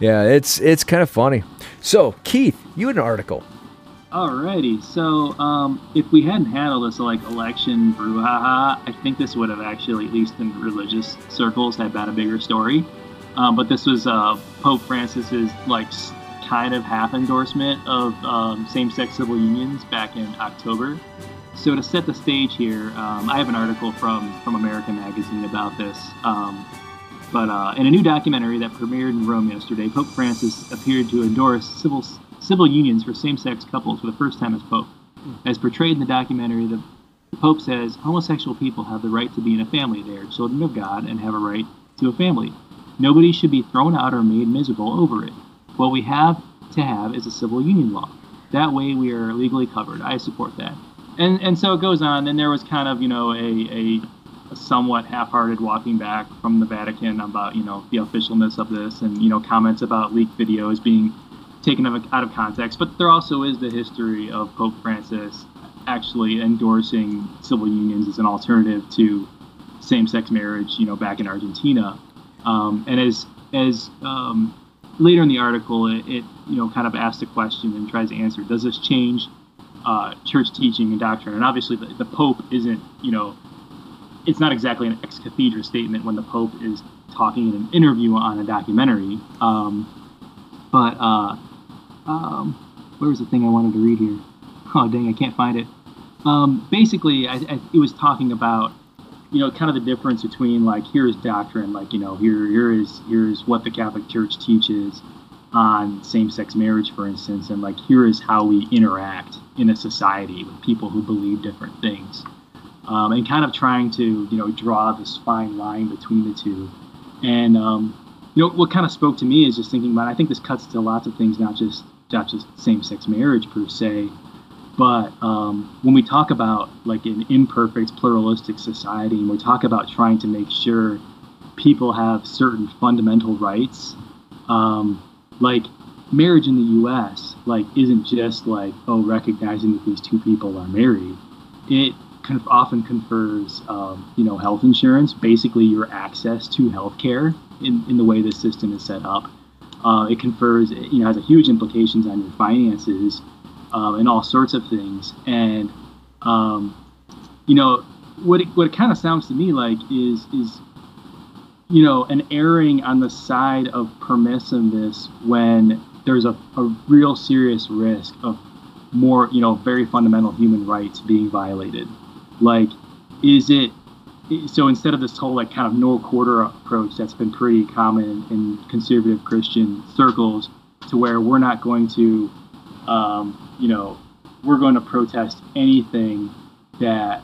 Yeah, it's it's kind of funny. So, Keith, you had an article. Alrighty, so um, if we hadn't had all this like election brouhaha, I think this would have actually, at least in religious circles, had been a bigger story. Um, but this was uh, Pope Francis's like kind of half endorsement of um, same-sex civil unions back in October. So to set the stage here, um, I have an article from from American Magazine about this. But uh, in a new documentary that premiered in Rome yesterday, Pope Francis appeared to endorse civil civil unions for same-sex couples for the first time as Pope. As portrayed in the documentary, the, the Pope says homosexual people have the right to be in a family. They are children of God and have a right to a family. Nobody should be thrown out or made miserable over it. What we have to have is a civil union law. That way we are legally covered. I support that. And and so it goes on. And there was kind of you know a, a somewhat half-hearted walking back from the Vatican about you know the officialness of this, and you know comments about leaked videos being taken out of context. But there also is the history of Pope Francis actually endorsing civil unions as an alternative to same-sex marriage. You know, back in Argentina, um, and as as um, later in the article, it, it, you know kind of asks a question and tries to answer: Does this change uh, church teaching and doctrine? And obviously, the, the Pope isn't you know it's not exactly an ex cathedra statement when the Pope is talking in an interview on a documentary. Um, but uh, um, where was the thing I wanted to read here? Oh dang, I can't find it. Um, basically, I, I, it was talking about you know kind of the difference between like here is doctrine, like you know here here is here is what the Catholic Church teaches on same-sex marriage, for instance, and like here is how we interact in a society with people who believe different things, um, and kind of trying to you know draw this fine line between the two, and um, you know what kind of spoke to me is just thinking about. I think this cuts to lots of things, not just not just same-sex marriage per se, but um, when we talk about like an imperfect pluralistic society, and we talk about trying to make sure people have certain fundamental rights, um, like marriage in the U.S. like isn't just like oh recognizing that these two people are married. It often confers um, you know health insurance, basically your access to health care in, in the way this system is set up. Uh, it confers, you know, has a huge implications on your finances um, and all sorts of things. And um, you know, what it, what it kind of sounds to me like is is you know an erring on the side of permissiveness when there's a, a real serious risk of more you know very fundamental human rights being violated. Like, is it so instead of this whole like kind of no quarter approach that's been pretty common in conservative Christian circles, to where we're not going to, um, you know, we're going to protest anything that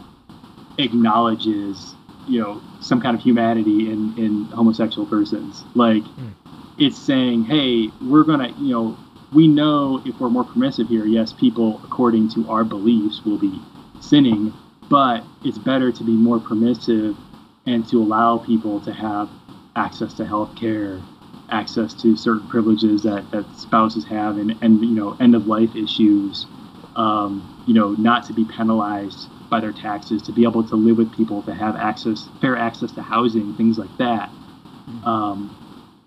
acknowledges, you know, some kind of humanity in in homosexual persons. Like, mm. it's saying, hey, we're gonna, you know, we know if we're more permissive here, yes, people according to our beliefs will be sinning but it's better to be more permissive and to allow people to have access to health care, access to certain privileges that, that spouses have, and, and you know end of life issues. Um, you know, not to be penalized by their taxes, to be able to live with people, to have access, fair access to housing, things like that. Um,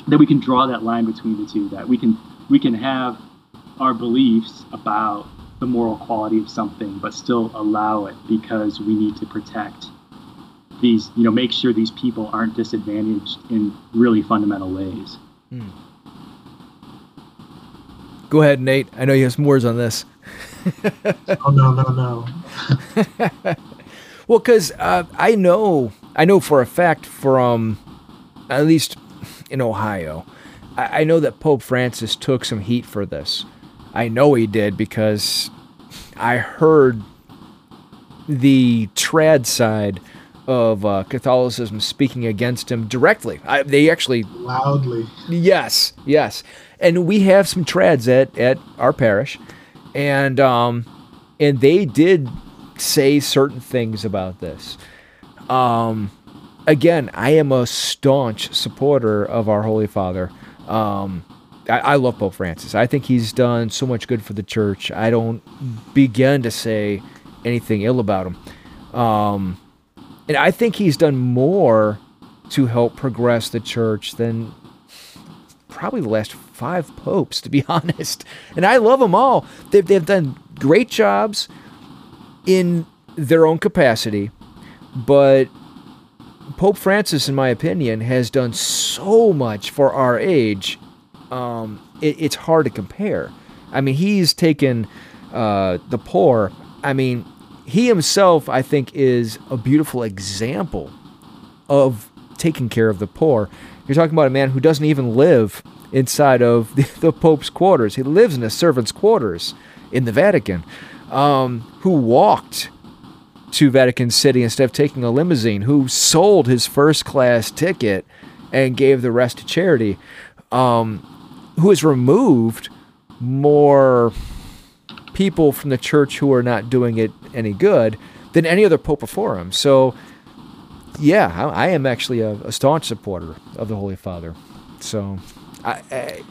that we can draw that line between the two. That we can we can have our beliefs about the moral quality of something, but still allow it because we need to protect these, you know, make sure these people aren't disadvantaged in really fundamental ways. Hmm. Go ahead, Nate. I know you have some words on this. oh no, no, no. well, because uh, I know, I know for a fact from at least in Ohio, I, I know that Pope Francis took some heat for this. I know he did because I heard the trad side of uh, Catholicism speaking against him directly. I, they actually loudly. Yes, yes, and we have some trads at at our parish, and um, and they did say certain things about this. Um, again, I am a staunch supporter of our Holy Father. Um, I, I, love Pope Francis. I think he's done so much good for the church. I don't begin to say anything ill about him. Um, and I think he's done more to help progress the church than probably the last five popes, to be honest. And I love them all. They've, they've done great jobs in their own capacity, but Pope Francis, in my opinion, has done so much for our age. Um, it, it's hard to compare. I mean, he's taken uh, the poor. I mean, he himself, I think, is a beautiful example of taking care of the poor. You're talking about a man who doesn't even live inside of the, the Pope's quarters. He lives in a servant's quarters in the Vatican, um, who walked to Vatican City instead of taking a limousine, who sold his first class ticket and gave the rest to charity, um, who has removed more people from the church who are not doing it any good than any other pope before him. So, yeah, I, I am actually a, a, staunch supporter of the Holy Father. So, I, I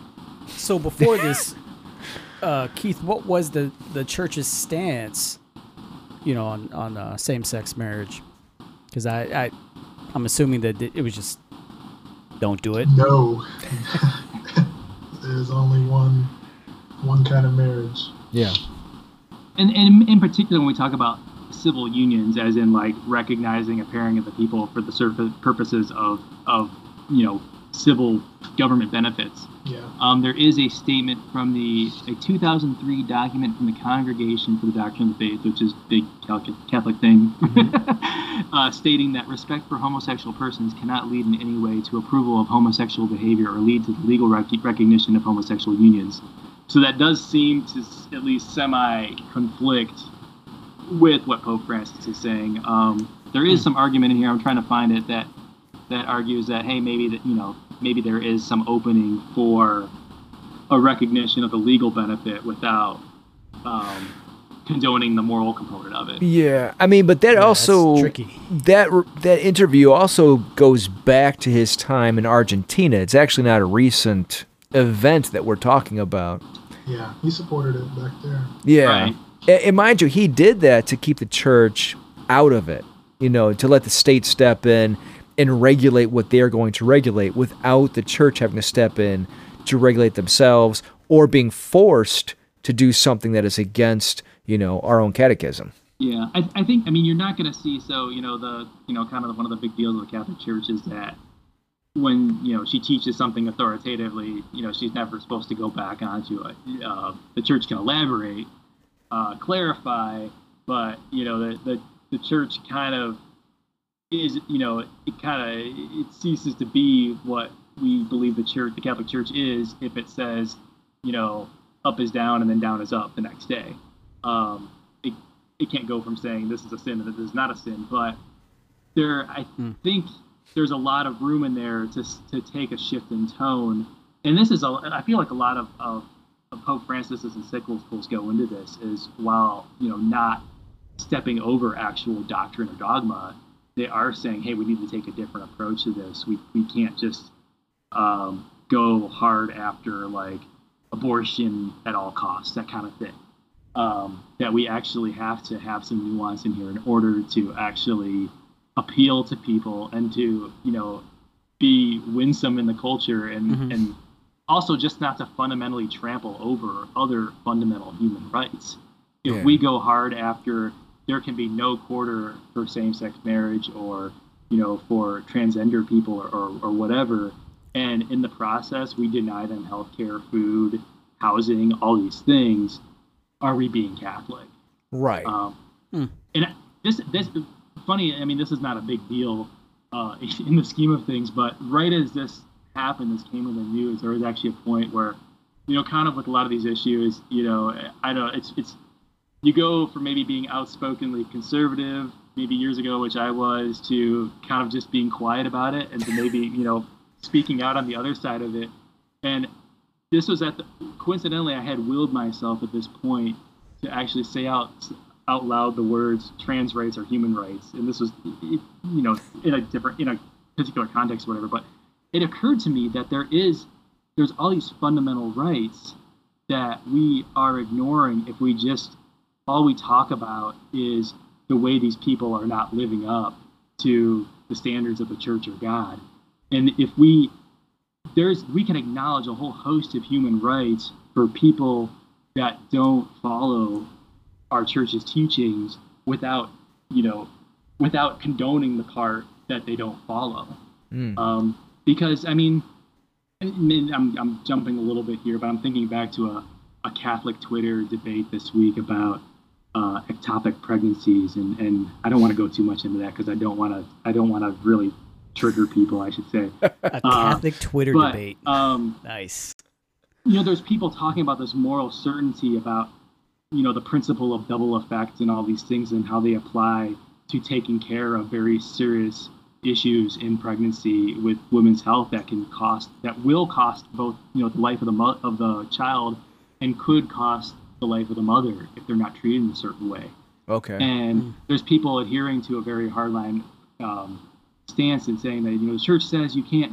so before this, uh, Keith, what was the the church's stance, you know, on on uh, same sex marriage? Because I, I I'm assuming that it was just don't do it. No, there's only one one kind of marriage. Yeah. And, and in particular, when we talk about civil unions, as in like recognizing a pairing of the people for the purposes of, of you know, civil government benefits. Yeah. Um, there is a statement from the a 2003 document from the Congregation for the Doctrine of the Faith, which is a big Catholic thing, mm-hmm. uh, stating that respect for homosexual persons cannot lead in any way to approval of homosexual behavior or lead to the legal rec- recognition of homosexual unions. So that does seem to at least semi conflict with what Pope Francis is saying. Um, there is hmm. some argument in here. I'm trying to find it that that argues that hey, maybe that you know maybe there is some opening for a recognition of the legal benefit without um, condoning the moral component of it. Yeah, I mean, but that yeah, also that that interview also goes back to his time in Argentina. It's actually not a recent event that we're talking about. Yeah, he supported it back there. Yeah. Right. And mind you, he did that to keep the church out of it, you know, to let the state step in and regulate what they're going to regulate without the church having to step in to regulate themselves or being forced to do something that is against, you know, our own catechism. Yeah, I, I think, I mean, you're not going to see, so, you know, the, you know, kind of one of the big deals of the Catholic Church is that when you know she teaches something authoritatively, you know she's never supposed to go back onto it. Uh, the church can elaborate, uh, clarify, but you know the, the the church kind of is you know it kind of it ceases to be what we believe the church, the Catholic Church is, if it says you know up is down and then down is up the next day. Um, it it can't go from saying this is a sin and this is not a sin, but there I hmm. think there's a lot of room in there to, to take a shift in tone. And this is, a, I feel like a lot of, of, of Pope Francis's encyclicals go into this is while, you know, not stepping over actual doctrine or dogma, they are saying, hey, we need to take a different approach to this. We, we can't just um, go hard after like abortion at all costs, that kind of thing. Um, that we actually have to have some nuance in here in order to actually appeal to people and to you know be winsome in the culture and mm-hmm. and also just not to fundamentally trample over other fundamental human rights. If yeah. we go hard after there can be no quarter for same-sex marriage or you know for transgender people or, or, or whatever and in the process we deny them health care food housing all these things are we being catholic right um, hmm. and this this funny. I mean, this is not a big deal uh, in the scheme of things, but right as this happened, this came in the news. There was actually a point where, you know, kind of with a lot of these issues, you know, I don't. It's it's you go from maybe being outspokenly conservative maybe years ago, which I was, to kind of just being quiet about it, and to maybe you know speaking out on the other side of it. And this was at the coincidentally, I had willed myself at this point to actually say out out loud the words trans rights or human rights, and this was, you know, in a different, in a particular context or whatever. But it occurred to me that there is, there's all these fundamental rights that we are ignoring if we just, all we talk about is the way these people are not living up to the standards of the church or God. And if we there's we can acknowledge a whole host of human rights for people that don't follow our church's teachings without you know without condoning the part that they don't follow Mm. um, because I mean, I mean, I'm, I'm jumping a little bit here, but I'm thinking back to a, a Catholic Twitter debate this week about uh, ectopic pregnancies, and, and I don't want to go too much into that because I don't want to I don't want to really trigger people, I should say. A Catholic Twitter But debate. um, Nice. you know, there's people talking about this moral certainty about, you know, the principle of double effect and all these things and how they apply to taking care of very serious issues in pregnancy with women's health that can cost, that will cost both, you know, the life of the mo- of the child and could cost the life of the mother if they're not treated in a certain way. Okay. and there's people adhering to a very hardline um, stance and saying that you know the church says you can't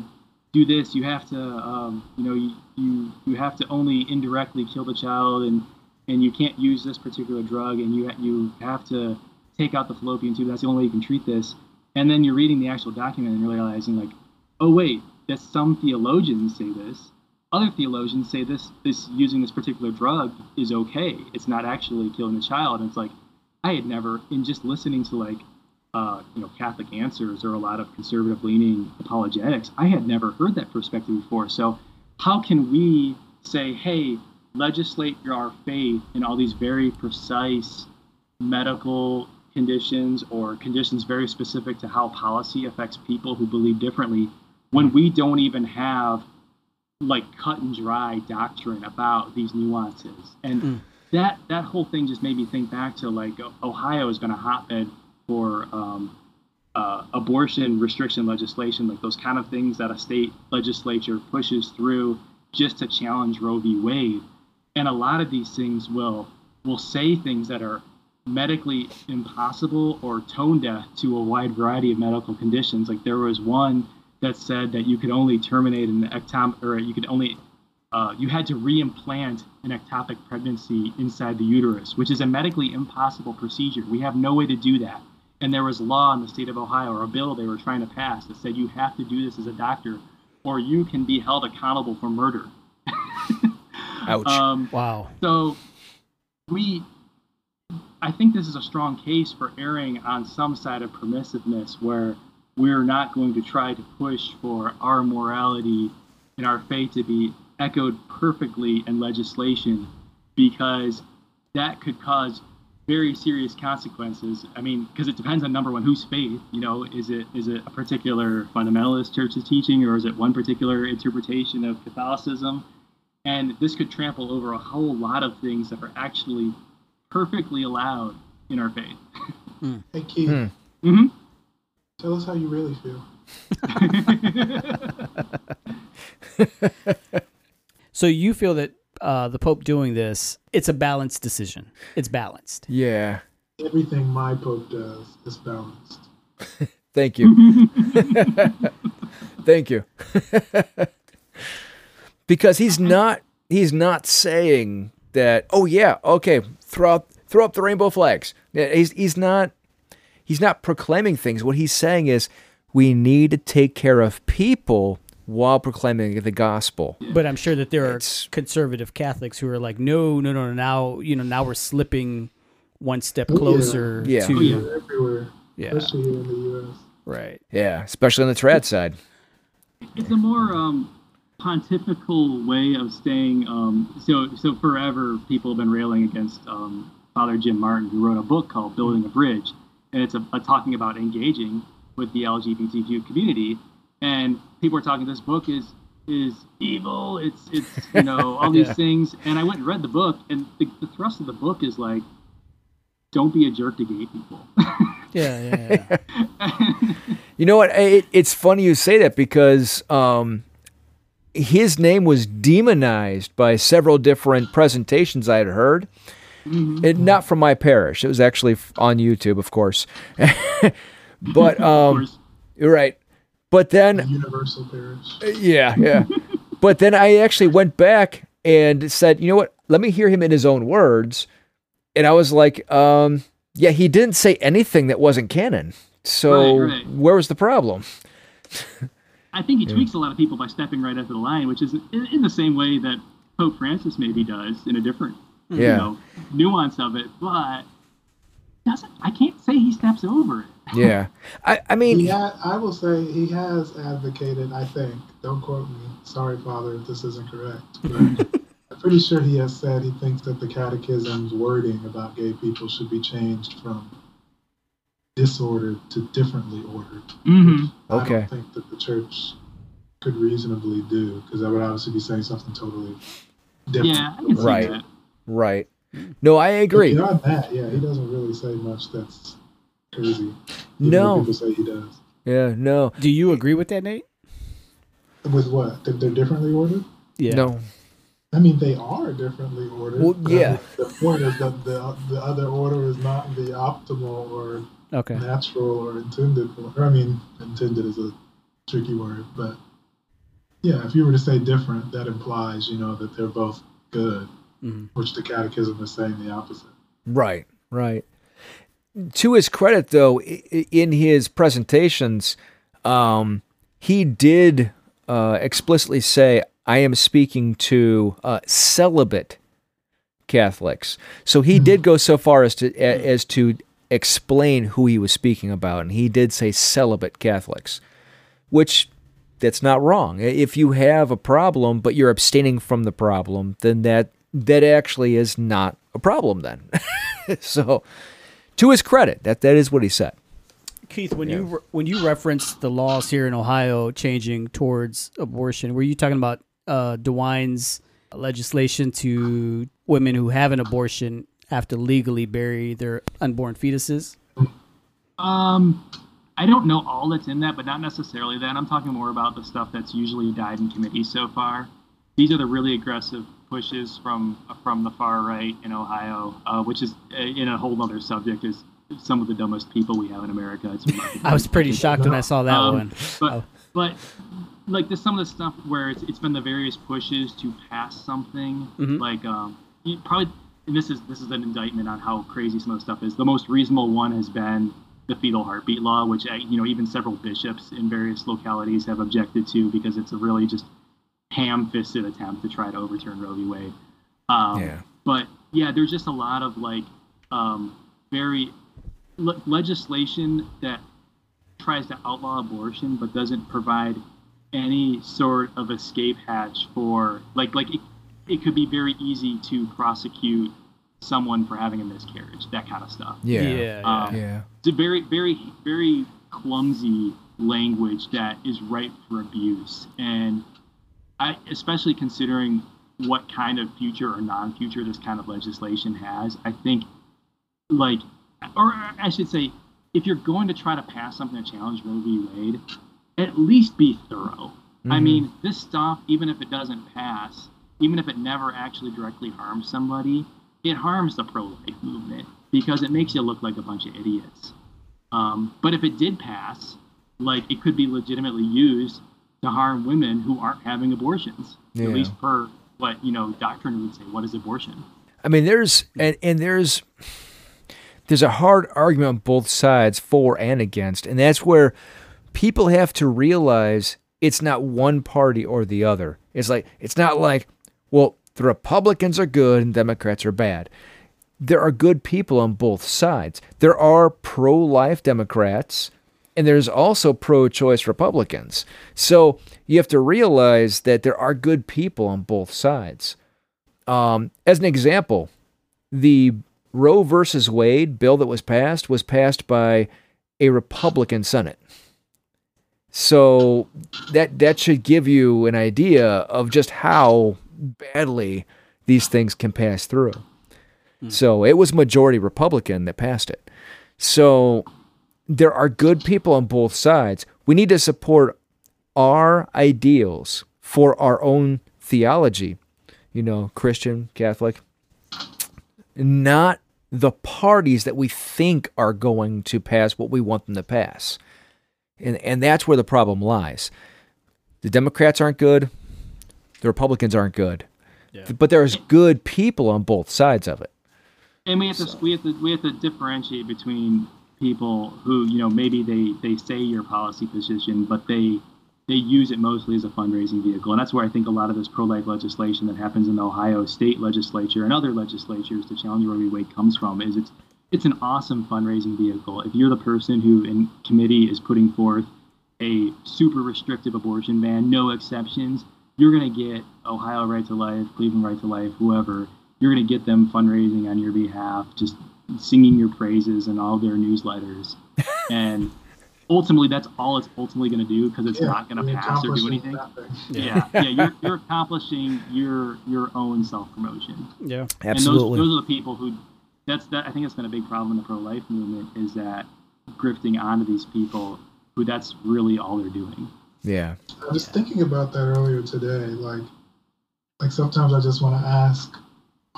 do this you have to um, you know you, you you have to only indirectly kill the child and and you can't use this particular drug and you you have to take out the fallopian tube that's the only way you can treat this. And then you're reading the actual document and you're realizing like oh wait that some theologians say this other theologians say this this using this particular drug is okay it's not actually killing the child and it's like I had never, in just listening to like, uh, you know, Catholic answers or a lot of conservative leaning apologetics, I had never heard that perspective before. So, how can we say, hey, legislate our faith in all these very precise medical conditions or conditions very specific to how policy affects people who believe differently when we don't even have like cut and dry doctrine about these nuances. And Mm. that that whole thing just made me think back to like ohio has been a hotbed for um, uh, abortion restriction legislation like those kind of things that a state legislature pushes through just to challenge roe v. Wade. And a lot of these things will will say things that are medically impossible or tone deaf to a wide variety of medical conditions. Like there was one that said that you could only terminate an ectom or you could only uh, you had to reimplant an ectopic pregnancy inside the uterus, which is a medically impossible procedure. We have no way to do that. And there was law in the state of Ohio, or a bill they were trying to pass, that said you have to do this as a doctor, or you can be held accountable for murder. Ouch. Um, Wow. so we, I think this is a strong case for erring on some side of permissiveness, where we're not going to try to push for our morality and our faith to be echoed perfectly in legislation, because that could cause very serious consequences. I mean, because it depends on number one, whose faith. You know, is it is it a particular fundamentalist church's teaching, or is it one particular interpretation of Catholicism? and this could trample over a whole lot of things that are actually perfectly allowed in our faith. Hey, Keith, Hmm. hmm tell us how you really feel. So you feel that uh, the Pope doing this, it's a balanced decision. It's balanced. yeah. Everything my Pope does is balanced. Thank you. Thank you. because he's not he's not saying that, oh yeah, okay, throw up throw up the rainbow flags. He's he's not he's not proclaiming things. What he's saying is we need to take care of people while proclaiming the gospel. But I'm sure that there are It's- conservative Catholics who are like, no, no, no, no. Now, you know, now we're slipping one step yeah. closer Yeah. to Oh, yeah. Everywhere, yeah, especially here in the U.S. right. Yeah, especially on the trad side. It's a more um, pontifical way of staying. Um, so, so forever, people have been railing against um, Father Jim Martin, who wrote a book called "Building a Bridge," and it's a, a talking about engaging with the LGBTQ community. And people are talking. This book is is evil. It's it's you know all these Yeah. things. And I went and read the book, and the, the thrust of the book is like, don't be a jerk to gay people. Yeah, yeah, yeah. You know what? It, it's funny you say that because um, his name was demonized by several different presentations I had heard. It, not from my parish. It was actually on YouTube, of course. but um, course. you're right. But then Universal Parish. yeah, yeah. but then I actually went back and said, you know what? Let me hear him in his own words. And I was like, um, yeah, he didn't say anything that wasn't canon. So Right, right. where was the problem? I think he tweaks a lot of people by stepping right over the line, which is in the same way that Pope Francis maybe does in a different Yeah. you know, nuance of it, but doesn't I can't say he steps over it. Yeah. I, I mean, He ha- I will say he has advocated. I think. Don't quote me. Sorry, Father, if this isn't correct. But I'm pretty sure he has said he thinks that the Catechism's wording about gay people should be changed from disordered to differently ordered. Mm-hmm. I Okay. don't think that the church could reasonably do because that would obviously be saying something totally different. Yeah, I can see Right. that. Right. No, I But agree. Beyond that, yeah, he doesn't really say much that's crazy. even No. People say he does. Yeah, no. Do you agree with that, Nate? With what? That they're differently ordered? Yeah. No. I mean, they are differently ordered. Well, yeah. think The point is that the, the other order is not the optimal or Okay. natural or intended. Or, I mean, intended is a tricky word, but yeah, if you were to say different, that implies, you know, that they're both good, Mhm. which the catechism is saying the opposite. Right, right. To his credit, though, in his presentations, um, he did uh, explicitly say, "I am speaking to uh, celibate Catholics." So he did go so far as to as to explain who he was speaking about, and he did say celibate Catholics, which that's not wrong. If you have a problem but you're abstaining from the problem, then that that actually is not a problem then. so to his credit, that that is what he said. Keith, when you re- when you referenced the laws here in Ohio changing towards abortion, were you talking about uh, DeWine's legislation to women who have an abortion have to legally bury their unborn fetuses? Um, I don't know all that's in that, but not necessarily that. I'm talking more about the stuff that's usually died in committee so far. These are the really aggressive pushes from from the far right in Ohio, uh, which is uh, in a whole other subject. Is some of the dumbest people we have in America. It's I was pretty shocked when I saw that Um, one. But Oh. but like there's some of the stuff where it's, it's been the various pushes to pass something Mhm. like um probably and this is this is an indictment on how crazy some of the stuff is. The most reasonable one has been the fetal heartbeat law, which uh, you know even several bishops in various localities have objected to because it's a really just ham-fisted attempt to try to overturn Roe v. Wade. Um, Yeah. But yeah, there's just a lot of like um, very le- legislation that tries to outlaw abortion but doesn't provide any sort of escape hatch for like like it, it could be very easy to prosecute someone for having a miscarriage that kind of stuff Yeah. yeah. Um, Yeah. it's a very very very clumsy language that is ripe for abuse and i especially considering what kind of future or non-future this kind of legislation has i think like or i should say if you're going to try to pass something to challenge roe v. Wade at least be thorough. I Mhm. mean this stuff even if it doesn't pass even if it never actually directly harms somebody it harms the pro-life movement because it makes you look like a bunch of idiots. Um, but if it did pass, like it could be legitimately used to harm women who aren't having abortions. Yeah. At least per what you know doctrine would say. What is abortion? I mean, there's and, and there's there's a hard argument on both sides for and against, and that's where people have to realize it's not one party or the other. It's like it's not like, well, the Republicans are good and Democrats are bad. There are good people on both sides. There are pro-life Democrats and there's also pro-choice Republicans. So you have to realize that there are good people on both sides. Um, as an example, the Roe versus Wade bill that was passed was passed by a Republican Senate. So that that should give you an idea of just how badly these things can pass through. So it was majority Republican that passed it. So there are good people on both sides. We need to support our ideals for our own theology, you know, Christian, Catholic, not the parties that we think are going to pass what we want them to pass. And, and that's where the problem lies. The Democrats aren't good, the Republicans aren't good. But there's good people on both sides of it. And we have to we have to we have to differentiate between people who you know maybe they they say your policy position, but they they use it mostly as a fundraising vehicle. And that's where I think a lot of this pro life legislation that happens in the Ohio state legislature and other legislatures to challenge Roe v. Wade comes from is it's it's an awesome fundraising vehicle. If you're the person who in committee is putting forth a super restrictive abortion ban, no exceptions, you're going to get Ohio Right to Life, Cleveland Right to Life, whoever, you're going to get them fundraising on your behalf, just singing your praises in all their newsletters. and ultimately, that's all it's ultimately going to do because it's Yeah, not going to pass or do anything. nothing. Yeah, yeah, you're, you're accomplishing your your own self promotion. Yeah. Absolutely. And those, those are the people who. That's that. I think that's been a big problem in the pro life movement is that grifting onto these people who that's really all they're doing. yeah. I was thinking about that earlier today. Like, like sometimes I just want to ask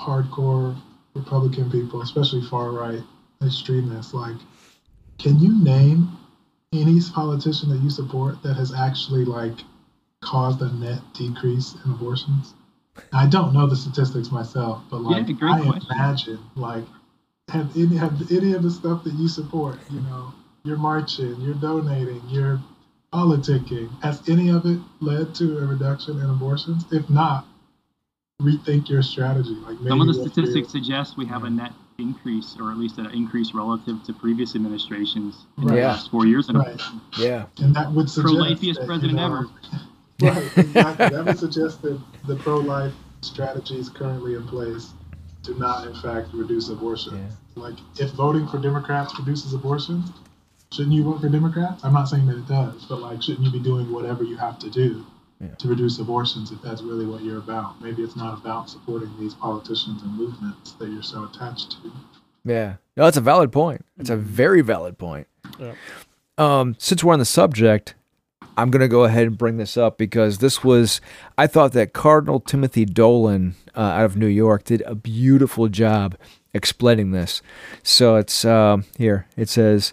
hardcore Republican people, especially far right extremists, like, can you name any politician that you support that has actually like caused a net decrease in abortions? I don't know the statistics myself, but like Yeah, I question. imagine like have any have any of the stuff that you support, you know, you're marching, you're donating, you're politicking, has any of it led to a reduction in abortions? If not, rethink your strategy. Like maybe Some of the statistics you're- suggest we have a net increase, or at least an increase relative to previous administrations in the last four years. in Right. Yeah. and that would suggest Pro-lifeiest that, you president know, ever. Right, exactly. that would suggest that the pro-life strategies currently in place do not, in fact, reduce abortion. Like, if voting for Democrats reduces abortion, shouldn't you vote for Democrats? I'm not saying that it does, but like, shouldn't you be doing whatever you have to do Yeah. to reduce abortions if that's really what you're about? Maybe it's not about supporting these politicians and movements that you're so attached to. Yeah. No, that's a valid point. It's a very valid point. Yeah. Um, since we're on the subject, I'm going to go ahead and bring this up because this was, I thought that Cardinal Timothy Dolan uh, out of New York did a beautiful job explaining this. So it's um here, it says,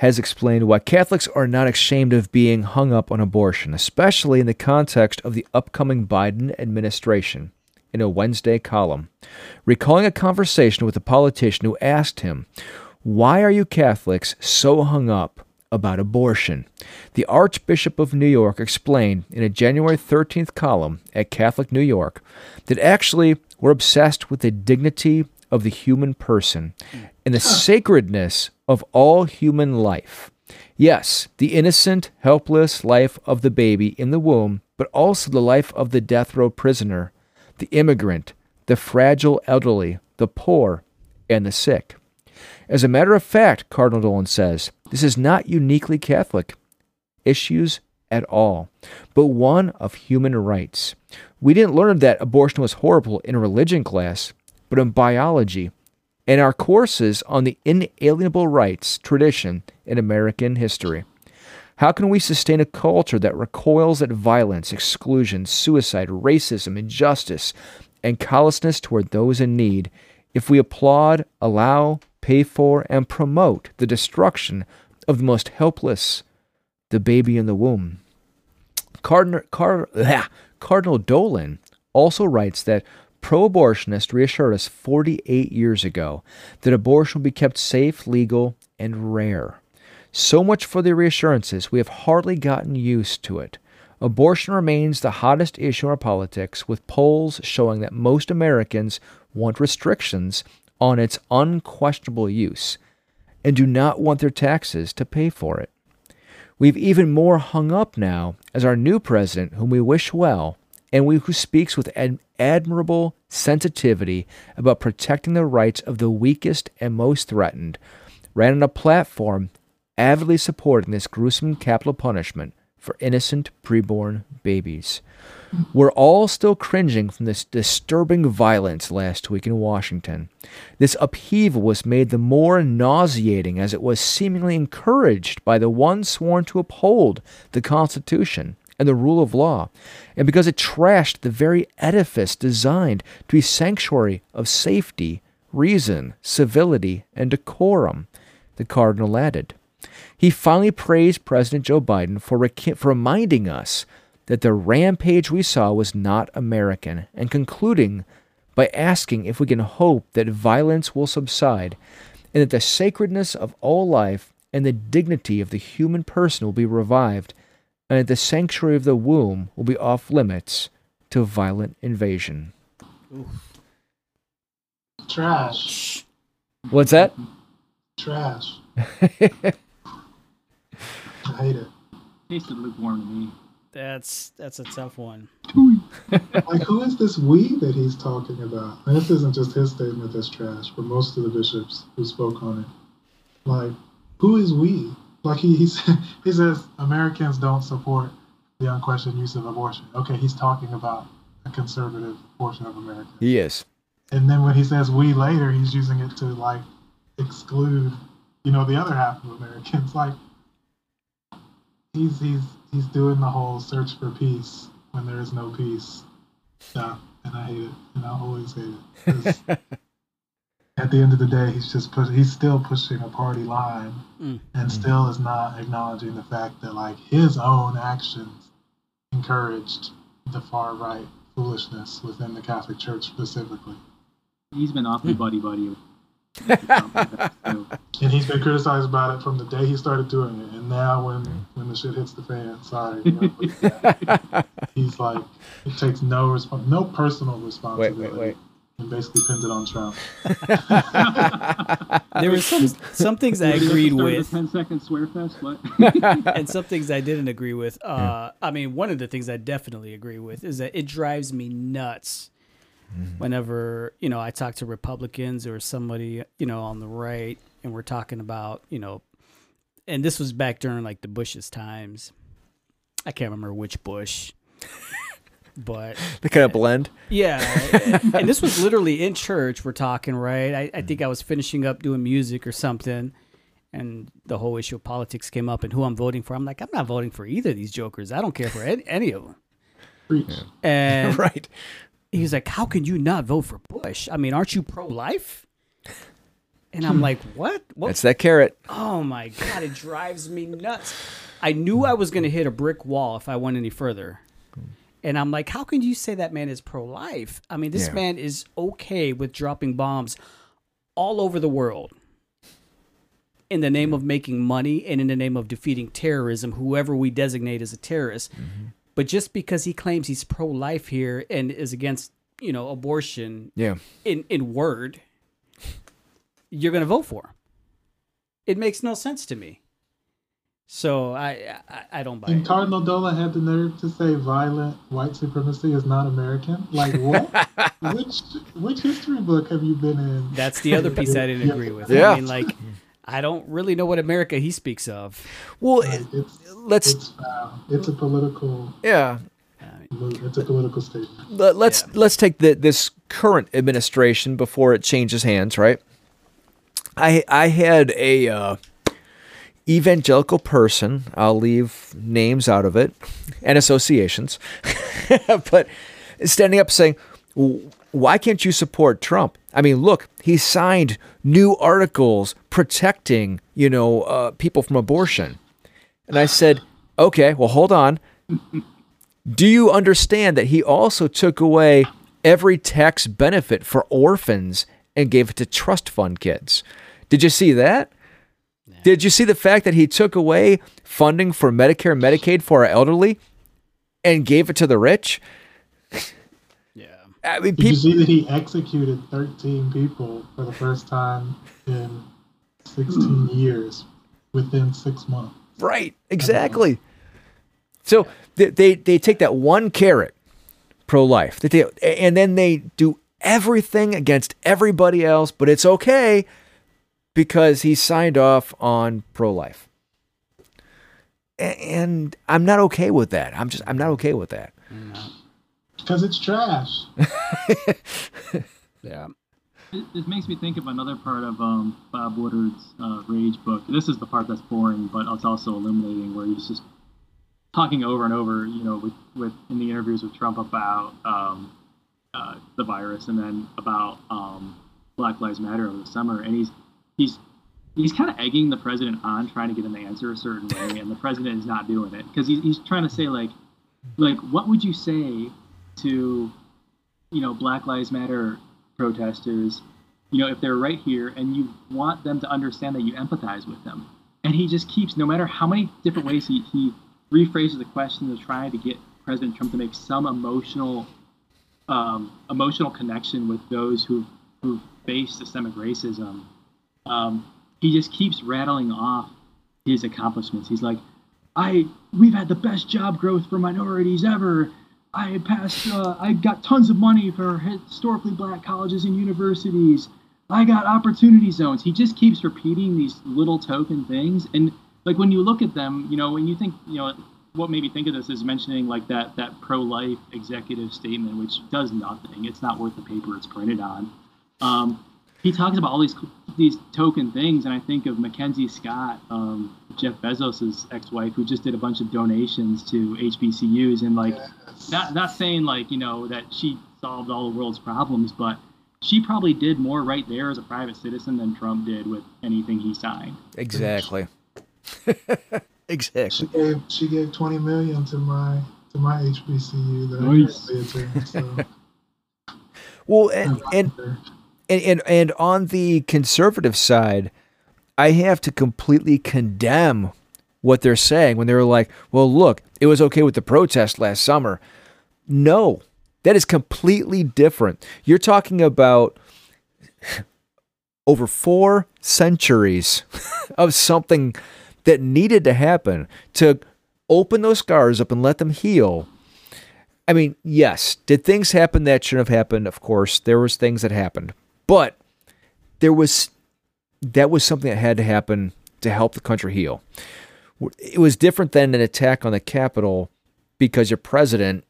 has explained why Catholics are not ashamed of being hung up on abortion, especially in the context of the upcoming Biden administration, in a Wednesday column, recalling a conversation with a politician who asked him, Why are you Catholics so hung up about abortion? The Archbishop of New York explained in a January 13th column at Catholic New York that actually we're obsessed with the dignity of the human person hmm. and the sacredness of all human life. Yes, the innocent, helpless life of the baby in the womb, but also the life of the death row prisoner, the immigrant, the fragile elderly, the poor, and the sick. As a matter of fact, Cardinal Dolan says, this is not uniquely Catholic issues at all, but one of human rights. We didn't learn that abortion was horrible in a religion class, but in biology, and our courses on the inalienable rights tradition in American history. How can we sustain a culture that recoils at violence, exclusion, suicide, racism, injustice, and callousness toward those in need if we applaud, allow, pay for, and promote the destruction of the most helpless, the baby in the womb? Cardinal, Car, Cardinal Dolan also writes that pro abortionists reassured us 48 years ago that abortion will be kept safe, legal, and rare. So much for the reassurances, we have hardly gotten used to it. Abortion remains the hottest issue in our politics, with polls showing that most Americans want restrictions on its unquestionable use and do not want their taxes to pay for it. We've even more hung up now as our new president, whom we wish well, and we who speaks with ad- admirable sensitivity about protecting the rights of the weakest and most threatened, ran on a platform avidly supporting this gruesome capital punishment for innocent preborn babies. We're all still cringing from this disturbing violence last week in Washington. This upheaval was made the more nauseating as it was seemingly encouraged by the one sworn to uphold the Constitution and the rule of law, and because it trashed the very edifice designed to be sanctuary of safety, reason, civility, and decorum, the cardinal added. He finally praised President Joe Biden for, rec- for reminding us that the rampage we saw was not American, and concluding by asking if we can hope that violence will subside and that the sacredness of all life and the dignity of the human person will be revived and the sanctuary of the womb will be off limits to violent invasion. Oof. Trash. What's that? Trash. I hate it. Tasted lukewarm to me. That's that's a tough one. Like, who is this we that he's talking about? And this isn't just his statement that's trash, but most of the bishops who spoke on it. Like, who is we? Like, he, he's, he says Americans don't support the unquestioned use of abortion. Okay, he's talking about a conservative portion of America. He is. And then when he says we later, he's using it to, like, exclude, you know, the other half of Americans. Like, he's, he's, he's doing the whole search for peace when there is no peace stuff, and I hate it, and I always hate it. 'Cause at the end of the day, he's just push, he's still pushing a party line, Mm. and still is not acknowledging the fact that like his own actions encouraged the far right foolishness within the Catholic Church specifically. He's been awfully buddy buddy. with- And he's been criticized about it from the day he started doing it, and now when when the shit hits the fan, sorry, you know, he's like it takes no respons- no personal responsibility. Wait, responsibility, wait, wait. And basically pinned it on Trump. There were some some things I agreed with. The 10 second swear fest. What? and some things I didn't agree with. Uh, I mean, one of the things I definitely agree with is that it drives me nuts whenever you know I talk to Republicans or somebody you know on the right, and we're talking about you know, and this was back during like the Bush's times. I can't remember which Bush, but They kind of blend. yeah, and this was literally in church. We're talking, right? I, I think mm. I was finishing up doing music or something, and the whole issue of politics came up and who I'm voting for. I'm like, I'm not voting for either of these jokers. I don't care for any, any of them. Preach. And right. he was like, How can you not vote for Bush? I mean, aren't you pro life? And I'm hmm. like, What? What? That's that carrot. Oh my God, it drives me nuts. I knew I was going to hit a brick wall if I went any further. Hmm. And I'm like, how can you say that man is pro life? I mean, this Yeah. man is okay with dropping bombs all over the world in the name of making money and in the name of defeating terrorism, whoever we designate as a terrorist. Mm-hmm. But just because he claims he's pro life here and is against, you know, abortion Yeah. in, in word, you're going to vote for him. It makes no sense to me. So I I, I don't buy And it. Cardinal Dolan had the nerve to say violent white supremacy is not American. Like what? which which history book have you been in? That's the other piece I didn't agree with. Yeah. I mean, like, I don't really know what America he speaks of. Well, Like, it's let's it's foul. It's a political yeah. It's a political statement. Let, let's Yeah. let's take the, this current administration before it changes hands, right? I I had a uh, evangelical person. I'll leave names out of it and associations, but standing up saying, "Why can't you support Trump?" I mean, look, he signed new articles protecting, you know, uh, people from abortion, and I said, "Okay, well, hold on." Do you understand that he also took away every tax benefit for orphans and gave it to trust fund kids? Did you see that? Did you see the fact that he took away funding for Medicare and Medicaid for our elderly and gave it to the rich? Yeah. I mean, Did you see that he executed 13 people for the first time in 16 hmm. years within six months? right? Exactly. So they, they they take that one carrot, pro life, that they and then they do everything against everybody else, but it's okay because he signed off on pro life. And I'm not okay with that. I'm just I'm not okay with that. Because it's trash. Yeah. It, it makes me think of another part of um, Bob Woodward's uh, Rage book. This is the part that's boring, but it's also illuminating, where he's just talking over and over, you know, with, with in the interviews with Trump about um, uh, the virus and then about um, Black Lives Matter over the summer, and he's he's he's kind of egging the president on, trying to get him to answer a certain way, and the president is not doing it because he's, he's trying to say like like what would you say to you know Black Lives Matter protesters, you know, if they're right here and you want them to understand that you empathize with them. And he just keeps, no matter how many different ways he, he rephrases the question to try to get President Trump to make some emotional um, emotional connection with those who who face systemic racism. Um, he just keeps rattling off his accomplishments. He's like, "I we've had the best job growth for minorities ever. I passed. Uh, I got tons of money for historically black colleges and universities. I got opportunity zones." He just keeps repeating these little token things, and like when you look at them, you know, when you think, you know, what made me think of this is mentioning like that that pro-life executive statement, which does nothing. It's not worth the paper it's printed on. Um, he talks about all these these token things, and I think of Mackenzie Scott, um, Jeff Bezos's ex-wife, who just did a bunch of donations to HBCUs, and like, Yes. not not saying like you know that she solved all the world's problems, but she probably did more right there as a private citizen than Trump did with anything he signed. Exactly. exactly. She exactly. gave she gave twenty million to my to my HBCU that Nice. I currently attend. So Well, and and I'm and, and and on the conservative side, I have to completely condemn what they're saying when they're like, "Well, look, it was okay with the protest last summer." No, that is completely different. You're talking about over four centuries of something that needed to happen to open those scars up and let them heal. I mean, yes, did things happen that shouldn't have happened? Of course, there was things that happened. But there was that was something that had to happen to help the country heal. It was different than an attack on the Capitol because your president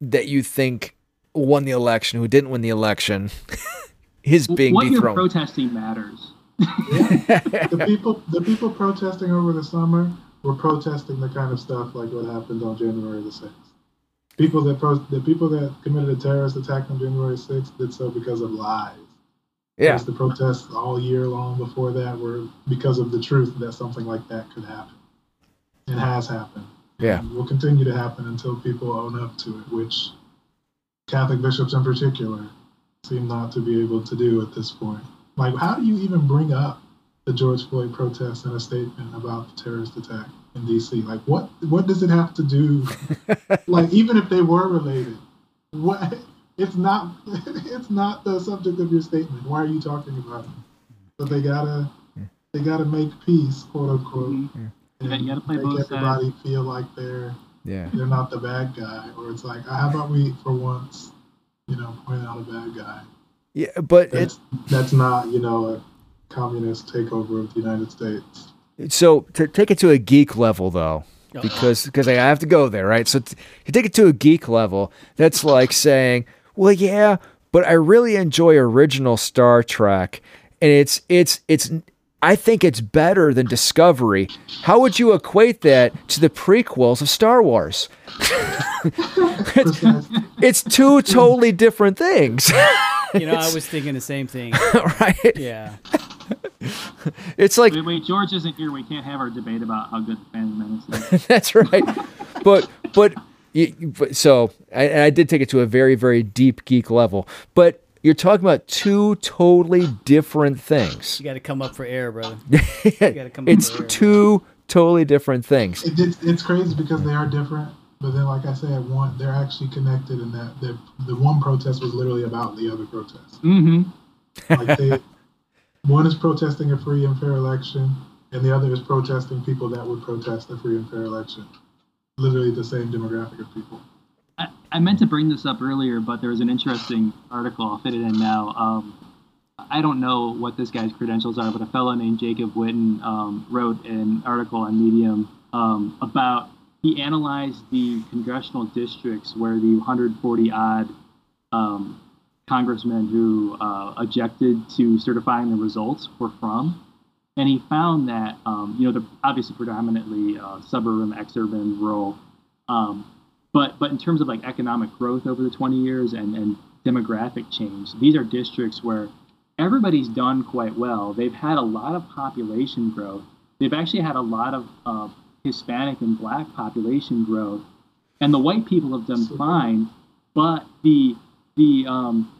that you think won the election, who didn't win the election, is being what you're dethroned. protesting matters. the people the people protesting over the summer were protesting the kind of stuff like what happened on January the sixth. People that pro- the people that committed a terrorist attack on January sixth did so because of lies. Yeah, the protests all year long before that were because of the truth that something like that could happen. It has happened. Yeah. And will continue to happen until people own up to it, which Catholic bishops in particular seem not to be able to do at this point. Like, how do you even bring up the George Floyd protests in a statement about the terrorist attack in D.C.? Like, what what does it have to do? like, even if they were related, what? It's not. It's not the subject of your statement. Why are you talking about it? But they gotta, they gotta make peace, quote unquote, Mhm. Yeah, and you gotta play make both sides. everybody feel like they're yeah. they're not the bad guy, or it's like, how about we, for once, you know, point out a bad guy? Yeah, but it's That's that's not, you know, a communist takeover of the United States. so to take it to a geek level though, because because I have to go there, right? So t- you take it to a geek level, that's like saying, well, yeah, but I really enjoy original Star Trek, and it's it's it's. I think it's better than Discovery. How would you equate that to the prequels of Star Wars? Precisely. It's two totally different things, You know, I was thinking the same thing. right? Yeah. It's like Wait, wait, George isn't here. We can't have our debate about how good the Phantom Menace is. That's right. but but but- so I, I did take it to a very very deep geek level. But you're talking about two totally different things. You got to come up for air, brother. gotta come up it's with air. two totally different things. It, it's, it's crazy because they are different, but then, like I said, one they're actually connected in that the the one protest was literally about the other protest. Mm-hmm. Like they, one is protesting a free and fair election, and the other is protesting people that would protest a free and fair election. Literally the same demographic of people. I, I meant to bring this up earlier, but there was an interesting article. I'll fit it in now. Um, I don't know what this guy's credentials are, but a fellow named Jacob Witten um, wrote an article on Medium um, about he analyzed the congressional districts where the 140 odd um, congressmen who uh, objected to certifying the results were from. And he found that, um, you know, they're obviously predominantly uh, suburban, exurban, rural. Um, but but in terms of like economic growth over the 20 years and, and demographic change, these are districts where everybody's done quite well. They've had a lot of population growth. They've actually had a lot of uh, Hispanic and Black population growth, and the white people have done Super. fine. But the the um,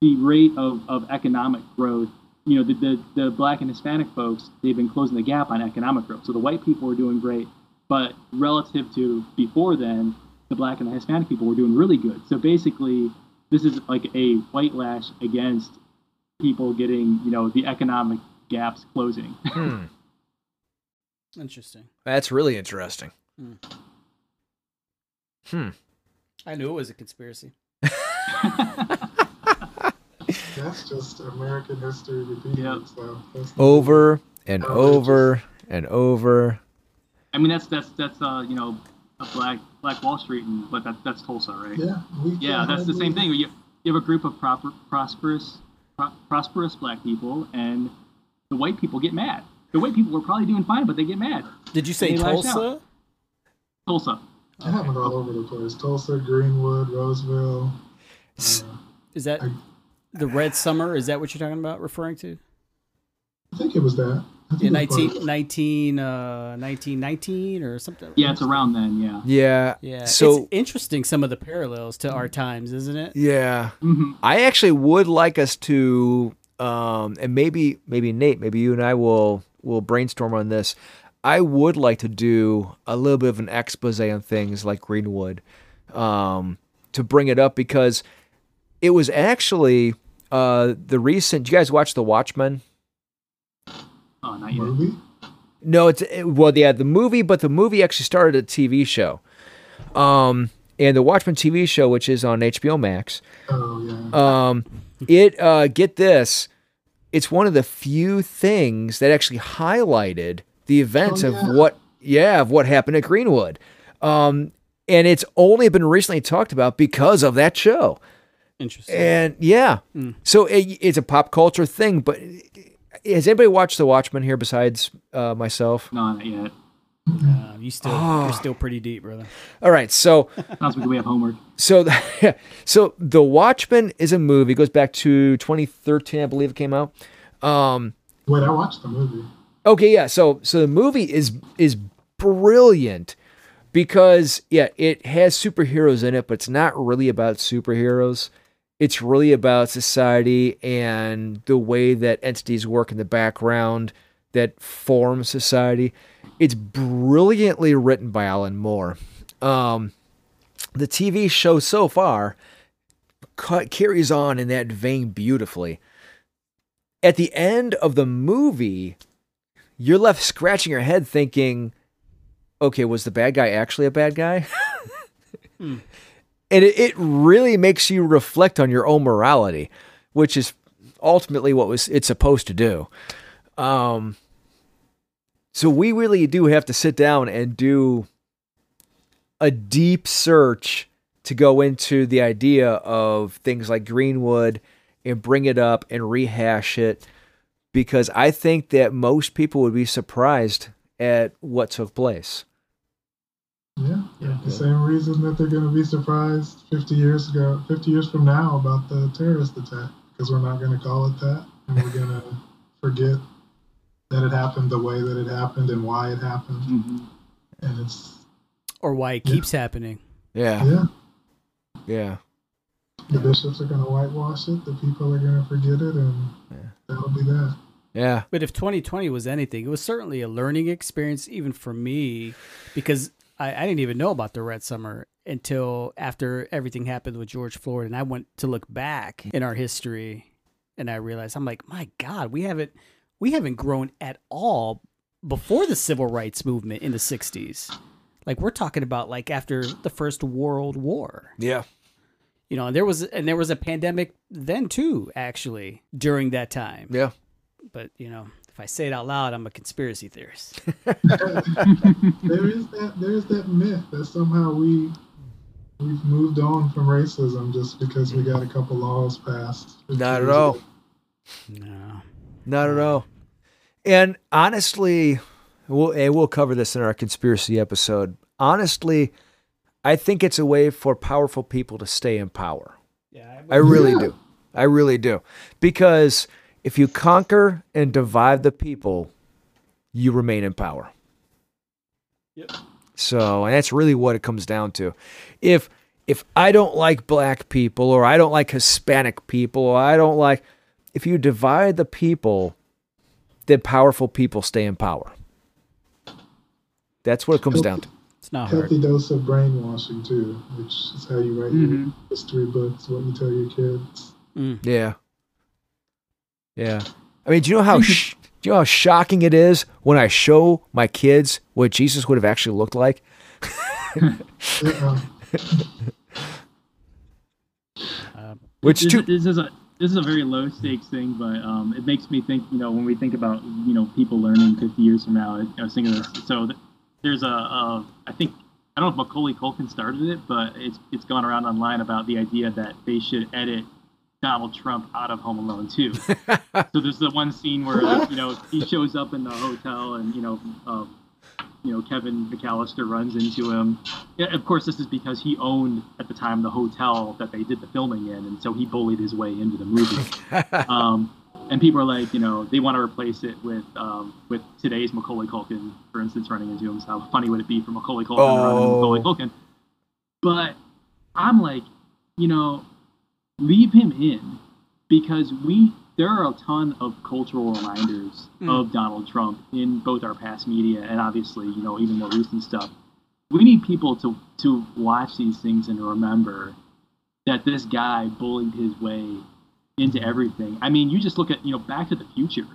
the rate of, of economic growth, you know, the, the the Black and Hispanic folks, they've been closing the gap on economic growth. So the white people are doing great, but relative to before then, the black and the Hispanic people were doing really good. So basically, this is like a white lash against people getting, you know, the economic gaps closing. Hmm. Interesting. That's really interesting. Hmm. Hmm. I knew it was a conspiracy. That's just American history repeating Yep. itself. That's Over and Oh, over and over. I mean, that's that's that's uh, you know, a black Black Wall Street, and but that, that's Tulsa, right? Yeah, Yeah, that's the same thing. You, you have a group of proper, prosperous, pro- prosperous black people, and the white people get mad. The white people were probably doing fine, but they get mad. Did you say They lash Tulsa? Tulsa. It happened all over the place. Tulsa, Greenwood, Rosewood. Uh, Is that I- the Red Summer? Is that what you're talking about, referring to? I think it was that. I think In it 19, 19, uh, 1919 or something? Yeah, it's around then. Yeah. Yeah. Yeah. So it's interesting some of the parallels to our times, isn't it? yeah, hmm I actually would like us to, um, and maybe maybe Nate, maybe you and I will will brainstorm on this. I would like to do a little bit of an expose on things like Greenwood, um, to bring it up because it was actually uh, the recent. You guys watch The Watchmen? Oh, not yet. movie. No, it's it, well, yeah, the movie, but the movie actually started a TV show. Um, and the Watchmen TV show, which is on HBO Max, Oh yeah. um, it uh, get this, it's one of the few things that actually highlighted the events Oh, of what, yeah, of what happened at Greenwood. Um, and it's only been recently talked about because of that show. Interesting. And yeah, so it, it's a pop culture thing. But has anybody watched The Watchmen here besides uh, myself? Not yet. Uh, you still, Oh. you're still pretty deep, brother. All right, so Sounds like we have homework. so the, so The Watchmen is a movie. It goes back to 2013, I believe it came out. Um, Wait, I watched the movie. okay, yeah. So so the movie is is brilliant because yeah, it has superheroes in it, but it's not really about superheroes. It's really about society and the way that entities work in the background that form society. It's brilliantly written by Alan Moore. Um, the TV show so far ca- carries on in that vein beautifully. At the end of the movie, you're left scratching your head thinking, okay, was the bad guy actually a bad guy? And it, it really makes you reflect on your own morality, which is ultimately what was it's supposed to do. Um, so we really do have to sit down and do a deep search to go into the idea of things like Greenwood and bring it up and rehash it because I think that most people would be surprised at what took place. Yeah, Yeah. the same reason that they're going to be surprised 50 years ago, 50 years from now about the terrorist attack, because we're not going to call it that, and we're going to forget that it happened the way that it happened and why it happened, hmm and it's Or why it Yeah. keeps happening. Yeah, yeah, yeah, the bishops are going to whitewash it, the people are going to forget it, and that'll be that. yeah, But if 2020 was anything, it was certainly a learning experience, even for me, because I, I didn't even know about the Red Summer until after everything happened with George Floyd. And I went to look back in our history and I realized, I'm like, my God, we haven't, we haven't grown at all before the civil rights movement in the 60s. Like we're talking about like after the first world war yeah. you know and there was and there was a pandemic then too actually during that time Yeah. but you know if i say it out loud i'm a conspiracy theorist there is that there's that myth that somehow we we've moved on from racism just because we got a couple laws passed. Not at all. ago. no Not at all. And honestly, we'll and we'll cover this in our conspiracy episode. Honestly, I think it's a way for powerful people to stay in power. yeah I really Yeah. do. I really do. Because if you conquer and divide the people, you remain in power. Yep. So, and that's really what it comes down to. If if I don't like black people or I don't like Hispanic people or I don't like if you divide the people, then powerful people stay in power. That's what it comes down to. It's not hard. Healthy dose of brainwashing too, which is how you write Mhm. your history books, what you tell your kids. Mm. Yeah. Yeah. I mean, do you know how sh- do you know how shocking it is when I show my kids what Jesus would have actually looked like? Um, Which this, too this is a this is a very low stakes thing, but um, it makes me think. You know, when we think about you know people learning 50 years from now, I, I was thinking of this. So th- there's a, a I think I don't know if Macaulay Culkin started it, but it's it's gone around online about the idea that they should edit Donald Trump out of Home Alone too. so there's the one scene where like, you know he shows up in the hotel and you know. Um, you know, Kevin McAllister runs into him. Yeah, of course, this is because he owned at the time the hotel that they did the filming in, and so he bullied his way into the movie. um, and people are like, you know, they want to replace it with um, with today's Macaulay Culkin, for instance, running into him. So how funny would it be for Macaulay Culkin to run into Macaulay Oh. Culkin? But I'm like, you know, leave him in because we there are a ton of cultural reminders Mm. of Donald Trump in both our past media and obviously, you know, even more recent stuff. We need people to to watch these things and remember that this guy bullied his way into everything. I mean, you just look at, you know, Back to the Future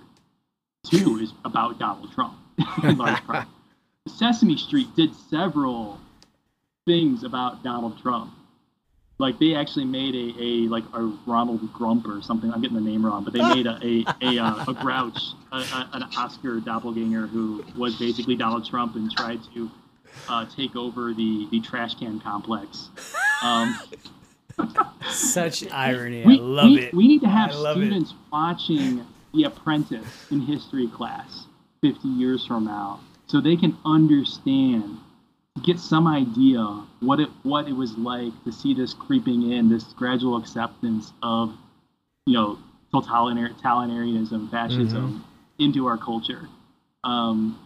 2 is about Donald Trump in large part. Sesame Street did several things about Donald Trump. Like they actually made a, a like a Ronald Grump or something. I'm getting the name wrong, but they made a a, a, uh, a grouch, a, a, an Oscar doppelganger who was basically Donald Trump and tried to uh, take over the the trash can complex. Um, Such irony. we, I love we, it. We need to have love it. students watching The Apprentice in history class 50 years from now so they can understand, get some idea what it what it was like to see this creeping in, this gradual acceptance of, you know, totalitarianism, fascism into our culture. Um,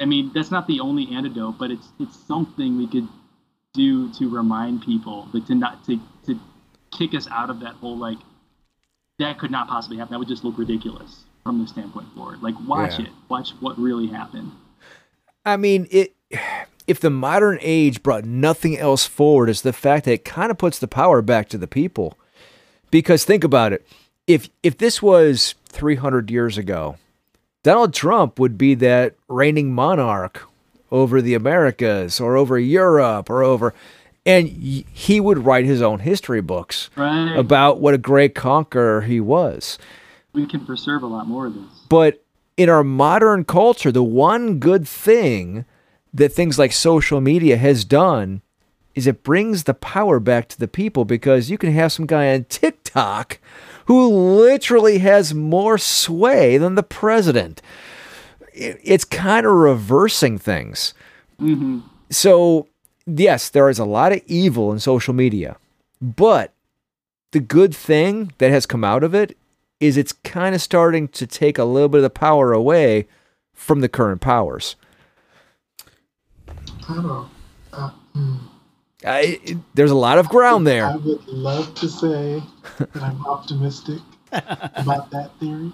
I mean, that's not the only antidote, but it's it's something we could do to remind people, like to not to to kick us out of that whole like that could not possibly happen. That would just look ridiculous from the standpoint forward. Like watch Yeah. it, watch what really happened. I mean, it. If the modern age brought nothing else forward, is the fact that it kind of puts the power back to the people. Because think about it, if if this was 300 years ago, Donald Trump would be that reigning monarch over the Americas or over Europe or over, and he would write his own history books Right. about what a great conqueror he was. we can preserve a lot more of this. But in our modern culture, the one good thing that things like social media has done is it brings the power back to the people because you can have some guy on TikTok who literally has more sway than the president. It's kind of reversing things. hmm So, yes, there is a lot of evil in social media, but the good thing that has come out of it is it's kind of starting to take a little bit of the power away from the current powers. I don't know. Uh, hmm. I, it- there's a lot of ground there. I would love to say that I'm optimistic about that theory,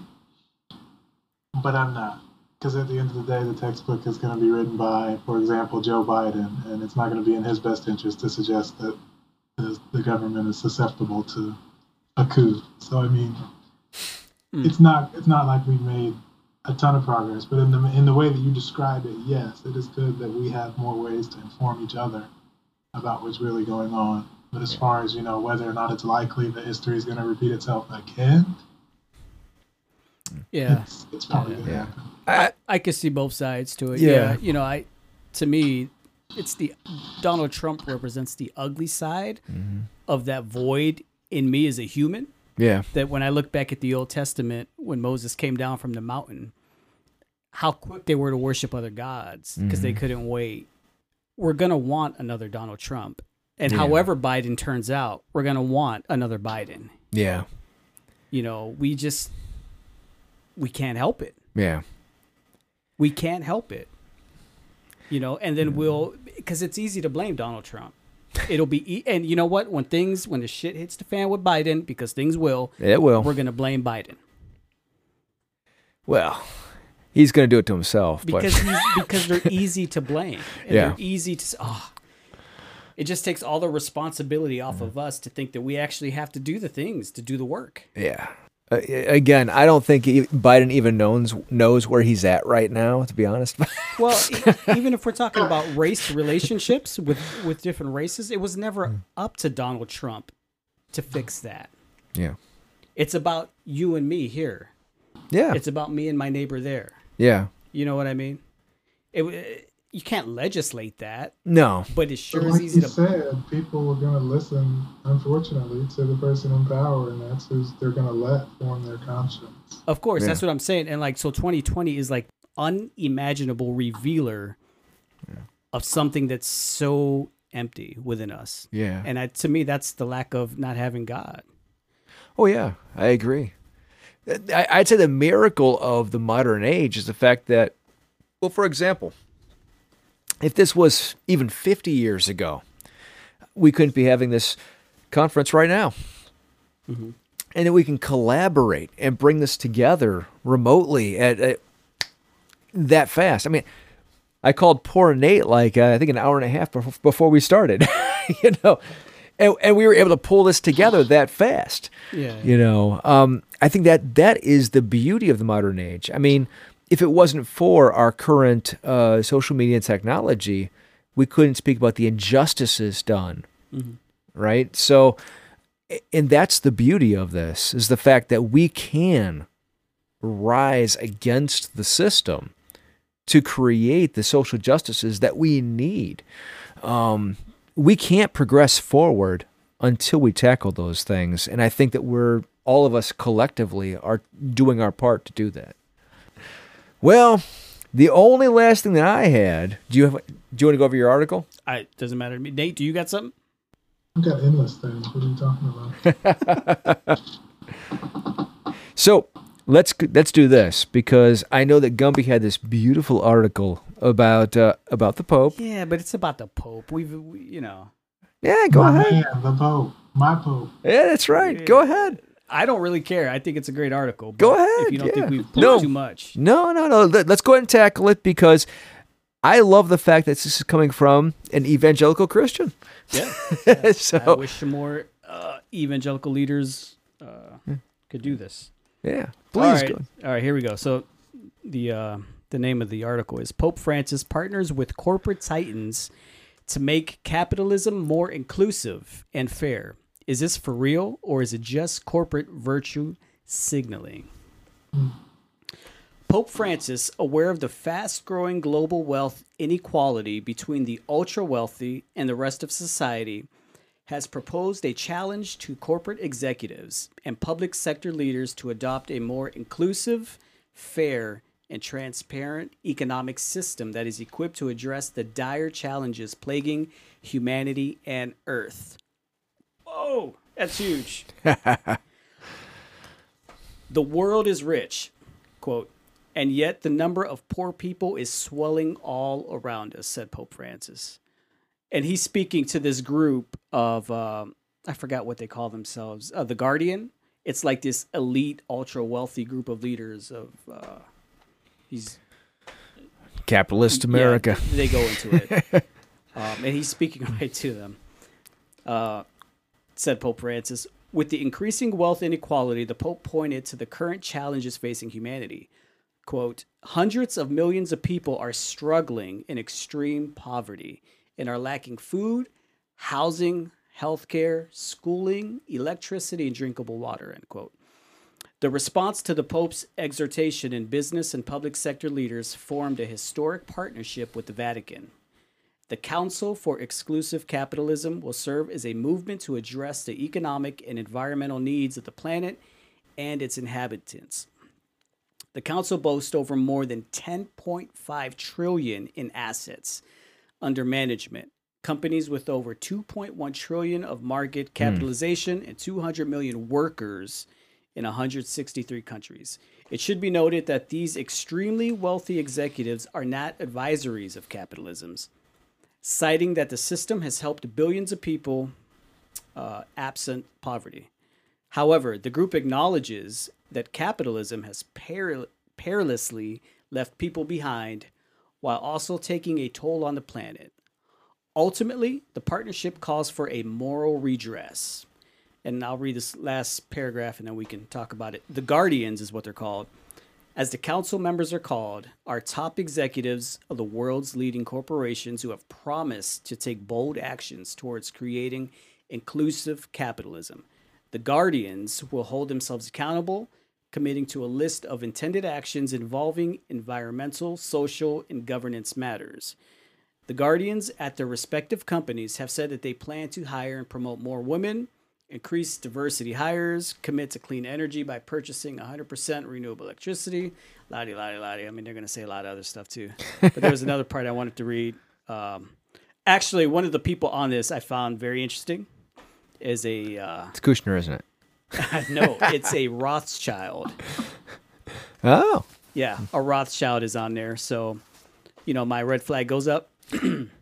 but I'm not. Because at the end of the day, the textbook is going to be written by, for example, Joe Biden, and it's not going to be in his best interest to suggest that the, the government is susceptible to a coup. So I mean, Hmm. it's not it's not like we've made a ton of progress, but in the in the way that you describe it, yes, it is good that we have more ways to inform each other about what's really going on. But as far as you know, whether or not it's likely that history is going to repeat itself again, Yeah. it's, it's probably going to Yeah. happen. I, I could see both sides to it. Yeah. Yeah. You know, I to me, it's the Donald Trump represents the ugly side Mm-hmm. of that void in me as a human. Yeah, That when I look back at the Old Testament, when Moses came down from the mountain, how quick they were to worship other gods because Mm-hmm. they couldn't wait. We're gonna want another Donald Trump, and Yeah. however Biden turns out, we're gonna want another Biden. yeah, You know, we just we can't help it. yeah. we can't help it you know and then we'll because it's easy to blame donald trump it'll be e- and you know what when things when the shit hits the fan with biden because things will It will. we're gonna blame biden Well, he's going to do it to himself. because but he's, because they're easy to blame. And Yeah. They're easy to. Oh, it just takes all the responsibility off mm-hmm. of us to think that we actually have to do the things to do the work. yeah. Uh, again, I don't think Biden even knows knows where he's at right now. To be honest, Well, even if we're talking about race relationships with with different races, it was Hmm. never up to Donald Trump to fix that. yeah, It's about you and me here. yeah, It's about me and my neighbor there. yeah. You know what I mean? It, you can't legislate that, No, but it But sure is like easy you to. said, people are going to listen, unfortunately, to the person in power, and that's who they're going to let form their conscience. Of course, Yeah. that's what I'm saying. And like, so 2020 is like unimaginable revealer of something that's so empty within us. yeah. And I, to me, that's the lack of not having God. Oh yeah, I agree. I, I'd say the miracle of the modern age is the fact that, well, for example, if this was even 50 years ago, we couldn't be having this conference right now. And that we can collaborate and bring this together remotely at, at that fast. I mean, I called poor Nate like uh, I think an hour and a half before, before we started, you know, and, and we were able to pull this together that fast. Yeah. You know, um, I think that that is the beauty of the modern age. I mean, if it wasn't for our current uh, social media and technology, we couldn't speak about the injustices done, right? So, and that's the beauty of this is the fact that we can rise against the system to create the social justices that we need. Um, we can't progress forward until we tackle those things, and I think that we're all of us collectively are doing our part to do that. Well, the only last thing that I had. Do you have? Do you want to go over your article? I, it doesn't matter to me. Nate, do you got something? I've got endless things. What are you talking about? So let's let's do this because I know that Gumby had this beautiful article about uh, about the Pope. Yeah, but it's about the Pope. We've, we, you know, Yeah, go my ahead. man, the Pope, my Pope. Yeah, that's right. Go ahead. I don't really care. I think it's a great article. Go ahead, If you don't yeah. think we've No. too much. No, no, no. Let- Let's go ahead and tackle it because I love the fact that this is coming from an evangelical Christian. Yeah. I so wish some more uh, evangelical leaders uh, could do this. yeah, please right. go. All right, here we go. So the uh, the name of the article is Pope Francis partners with corporate titans to make capitalism more inclusive and fair. Is this for real or is it just corporate virtue signaling? Pope Francis, aware of the fast growing global wealth inequality between the ultra wealthy and the rest of society, has proposed a challenge to corporate executives and public sector leaders to adopt a more inclusive, fair, and transparent economic system that is equipped to address the dire challenges plaguing humanity and Earth. Whoa, that's huge. the world is rich, quote, and yet the number of poor people is swelling all around us, said Pope Francis and he's speaking to this group of um, I forgot what they call themselves, uh, the Guardian. It's like this elite, ultra wealthy group of leaders of. Uh, he's Capitalist yeah, America. they go into it, um, and he's speaking right to them. Uh, said Pope Francis. With the increasing wealth inequality, the Pope pointed to the current challenges facing humanity. Quote, hundreds of millions of people are struggling in extreme poverty and are lacking food, housing, healthcare, schooling, electricity, and drinkable water, end quote. The response to the Pope's exhortation in business and public sector leaders formed a historic partnership with the Vatican. The Council for Exclusive Capitalism will serve as a movement to address the economic and environmental needs of the planet and its inhabitants. The council boasts over more than 10.5 trillion in assets under management. Companies with over 2.1 trillion of market hmm. capitalization and 200 million workers in 163 countries. It should be noted that these extremely wealthy executives are not advisories of capitalisms, citing that the system has helped billions of people uh, absent poverty. However, the group acknowledges that capitalism has peril- perilously left people behind while also taking a toll on the planet. Ultimately, the partnership calls for a moral redress. And I'll read this last paragraph and then we can talk about it. The Guardians is what they're called. As the council members are called, are top executives of the world's leading corporations who have promised to take bold actions towards creating inclusive capitalism. The Guardians will hold themselves accountable, committing to a list of intended actions involving environmental, social, and governance matters. The Guardians at their respective companies have said that they plan to hire and promote more women, increase diversity hires, commit to clean energy by purchasing 100% renewable electricity. Lottie, lottie, lottie. I mean, they're going to say a lot of other stuff too. But there was another part I wanted to read. Um, actually, one of the people on this I found very interesting is a uh, It's Kushner, isn't it? no, it's a Rothschild. Oh. Yeah, a Rothschild is on there. So, you know, my red flag goes up.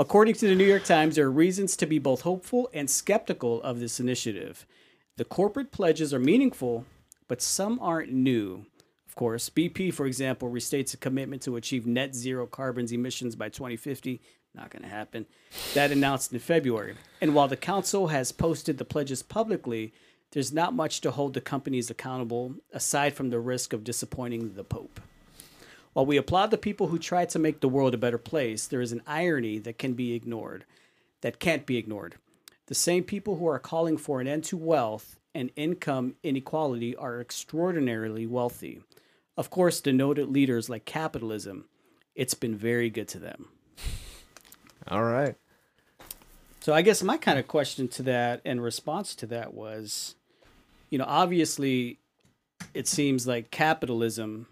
According to the New York Times, there are reasons to be both hopeful and skeptical of this initiative. The corporate pledges are meaningful, but some aren't new. Of course, BP, for example, restates a commitment to achieve net zero carbon emissions by 2050. Not going to happen. That announced in February. And while the council has posted the pledges publicly, there's not much to hold the companies accountable aside from the risk of disappointing the Pope. While we applaud the people who try to make the world a better place, there is an irony that can be ignored, that can't be ignored. The same people who are calling for an end to wealth and income inequality are extraordinarily wealthy. Of course, the noted leaders like capitalism, it's been very good to them. All right. So I guess my kind of question to that and response to that was, you know, obviously it seems like capitalism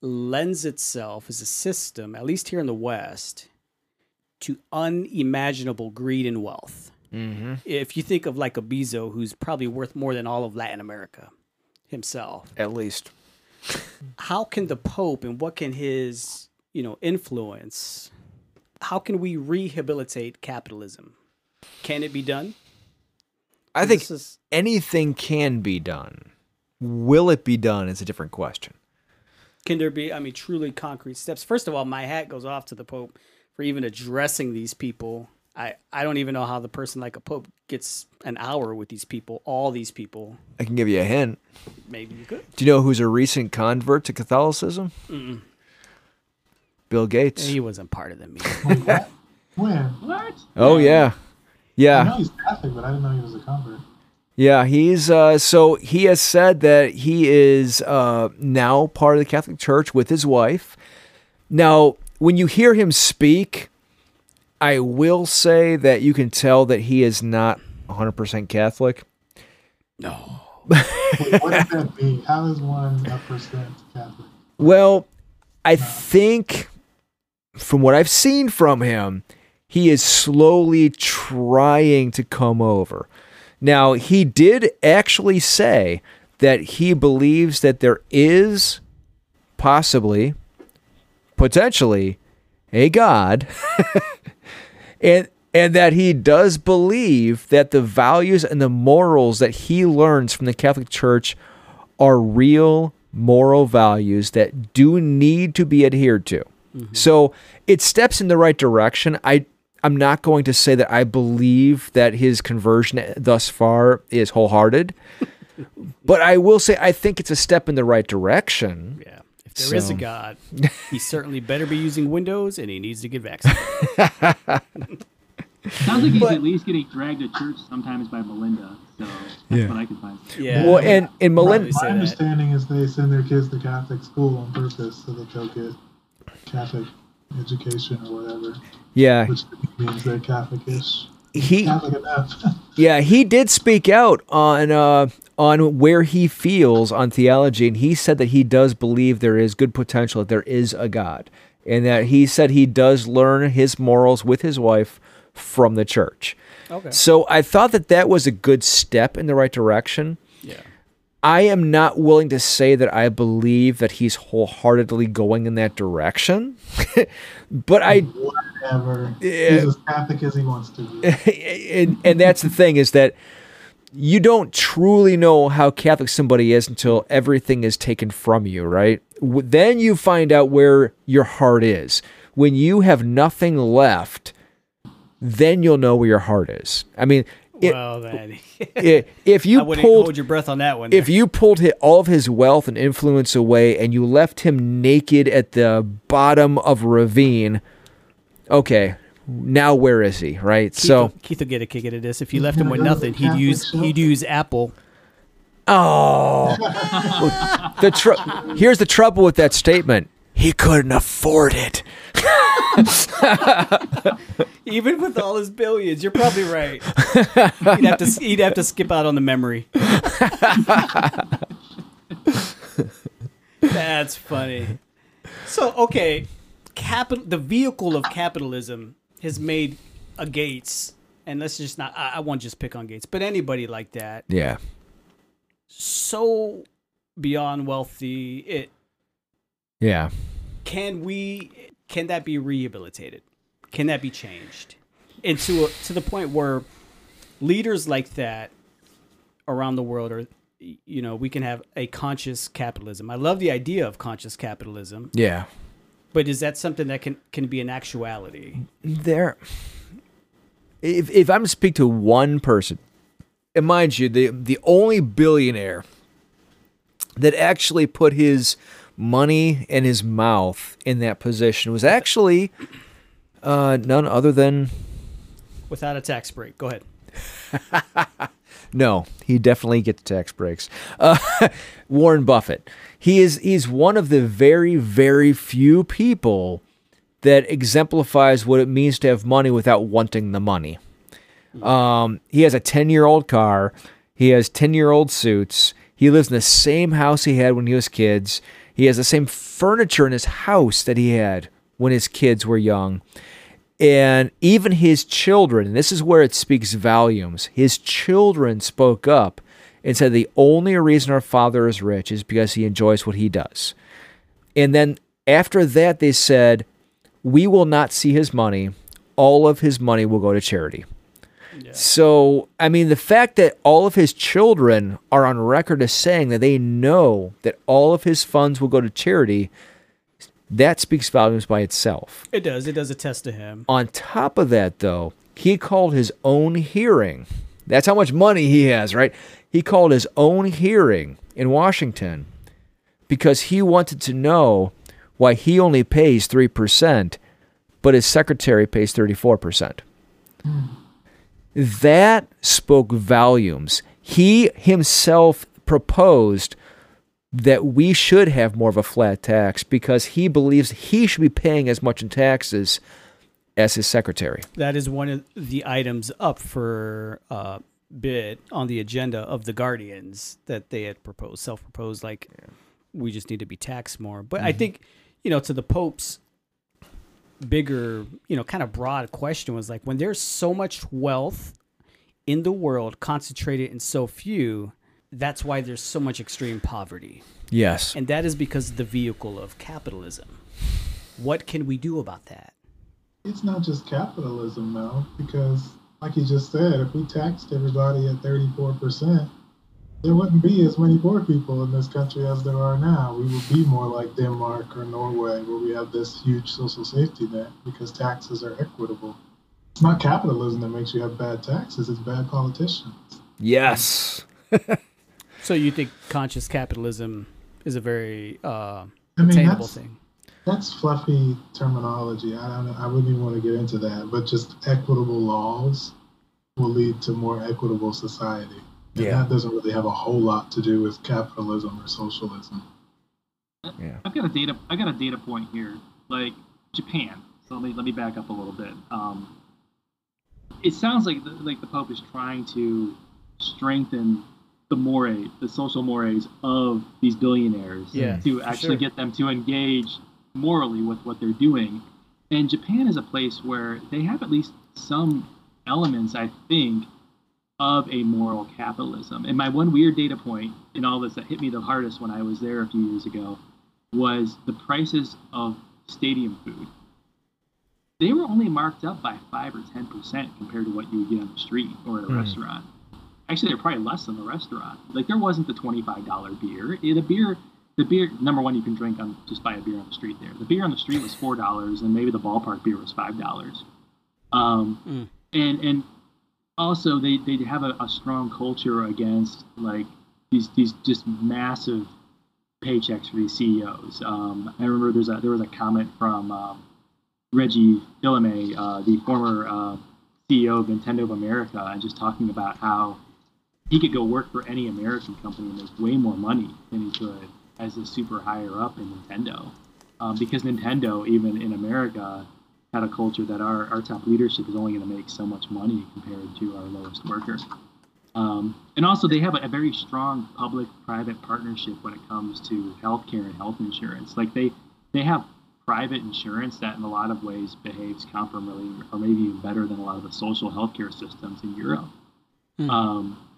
lends itself as a system, at least here in the West, to unimaginable greed and wealth. Mm-hmm. If you think of like a Bezo, who's probably worth more than all of Latin America himself, At least. how can the Pope and what can his, you know, influence, how can we rehabilitate capitalism? Can it be done? I think is- anything can be done. Will it be done is a different question. Can there be, I mean, truly concrete steps? First of all, my hat goes off to the Pope for even addressing these people. I, I don't even know how the person like a Pope gets an hour with these people, all these people. I can give you a hint. Maybe you could. Do you know who's a recent convert to Catholicism? Mm-mm. Bill Gates. He wasn't part of the meeting. Wait, what? When? What? Oh yeah. Yeah. I know he's Catholic, but I didn't know he was a convert. Yeah, he's uh so he has said that he is uh now part of the Catholic Church with his wife. Now, when you hear him speak, I will say that you can tell that he is not 100% Catholic. no. Wait, what does that mean? How is one a percent Catholic? Well, I think from what I've seen from him, he is slowly trying to come over. Now, he did actually say that he believes that there is possibly, potentially, a God, and and that he does believe that the values and the morals that he learns from the Catholic Church are real moral values that do need to be adhered to. Mm-hmm. So it steps in the right direction. I I'm not going to say that I believe that his conversion thus far is wholehearted, but I will say I think it's a step in the right direction. Yeah. If there is So- a God, he certainly better be using Windows and he needs to get vaccinated. Sounds like he's But- at least getting dragged to church sometimes by Melinda. So that's Yeah. what I can find. Yeah. Well, and and Melinda, My understanding is they send their kids to Catholic school on purpose so that they'll get Catholic education or whatever, yeah, which means they're Catholic-ish. he Yeah, he did speak out on uh, on where he feels on theology, and he said that he does believe there is good potential, that there is a God, and that he said he does learn his morals with his wife from the church. Okay. So I thought that that was a good step in the right direction. Yeah. I am not willing to say that I believe that he's wholeheartedly going in that direction, but I Whatever. He's as Catholic as he wants to be. and and that's the thing is that you don't truly know how Catholic somebody is until everything is taken from you, right? Then you find out where your heart is. When you have nothing left, then you'll know where your heart is. I mean, well, then i if I you wouldn't pulled hold your breath on that one. if there. you pulled hi- all of his wealth and influence away and you left him naked at the bottom of a ravine, okay, now where is he? Right? Keith, so, will, Keith will get a kick out of this. If you left him with gonna go to nothing, he'd use shelter. he'd use Apple. oh, the tr- here's the trouble with that statement. He couldn't afford it. Even with all his billions, you're probably right. he'd have to he'd have to skip out on the memory. That's funny. So okay, capital the vehicle of capitalism has made a Gates, and let's just not I, I won't just pick on Gates, but anybody like that Yeah. so beyond wealthy. It Yeah. Can we can that be rehabilitated? Can that be changed? Into a, to the point where leaders like that around the world are you know we can have a conscious capitalism. I love the idea of conscious capitalism. Yeah. but is that something that can can be an actuality? There if if I'm to speak to one person, and mind you, the the only billionaire that actually put his money in his mouth in that position was actually uh, none other than without a tax break go ahead no, he definitely gets tax breaks. Uh, Warren Buffett. He is he's one of the very very few people that exemplifies what it means to have money without wanting the money. Um, he has a 10 year old car. He has 10 year old suits. He lives in the same house he had when he was kids. He has the same furniture in his house that he had when his kids were young. And even his children, this is where it speaks volumes, his children spoke up and said the only reason our father is rich is because he enjoys what he does. And then after that, they said, We will not see his money. All of his money will go to charity. So, I mean, the fact that all of his children are on record as saying that they know that all of his funds will go to charity, that speaks volumes by itself. it does it does attest to him On top of that, though, he called his own hearing. That's how much money he has, right? He called his own hearing in Washington because he wanted to know why he only pays 3%, but his secretary pays 34%. That spoke volumes. He himself proposed that we should have more of a flat tax because he believes he should be paying as much in taxes as his secretary. that is one of the items up for uh, bid on the agenda of the Guardians that they had proposed, self-proposed. Like we just need to be taxed more. But I think you know to the Pope's bigger, you know, kind of broad question was like when there's so much wealth in the world concentrated in so few. That's why there's so much extreme poverty. Yes. And that is because of the vehicle of capitalism. What can we do about that? It's not just capitalism, though, because, like you just said, if we taxed everybody at 34%, there wouldn't be as many poor people in this country as there are now. We would be more like Denmark or Norway, where we have this huge social safety net because taxes are equitable. It's not capitalism that makes you have bad taxes, it's bad politicians. Yes. So you think conscious capitalism is a very uh, I mean, attainable that's, thing? that's fluffy terminology. I, don't, I wouldn't even want to get into that, but just equitable laws will lead to more equitable society. And Yeah. that doesn't really have a whole lot to do with capitalism or socialism. Yeah. I've got a data. I got a data point here, like Japan. So let me let me back up a little bit. Um, it sounds like the, like the Pope is trying to strengthen the mores, the social mores of these billionaires, Yeah, to actually sure. get them to engage morally with what they're doing. And Japan is a place where they have at least some elements, I think, of a moral capitalism. And my one weird data point in all this that hit me the hardest when I was there a few years ago was the prices of stadium food. They were only marked up by five or ten percent compared to what you would get on the street or at a Hmm. restaurant. actually they're probably less than the restaurant. Like there wasn't the twenty five dollar beer. Eh, The beer, the beer number one you can drink on just buy a beer on the street there. The beer on the street was four dollars, and maybe the ballpark beer was five dollars. Um, Mm. and and also they they have a, a strong culture against like these these just massive paychecks for these CEOs. Um, I remember there's a there was a comment from um, Reggie Fils-Aimé, uh, the former uh, CEO of Nintendo of America, and just talking about how he could go work for any American company and make way more money than he could as a super higher up in Nintendo. Um, because Nintendo, even in America, had a culture that our, our top leadership is only going to make so much money compared to our lowest worker. Um, and also, they have a, a very strong public-private partnership when it comes to healthcare and health insurance. Like they, they have private insurance that, in a lot of ways, behaves comparably or maybe even better than a lot of the social healthcare systems in Europe. Hmm. Um,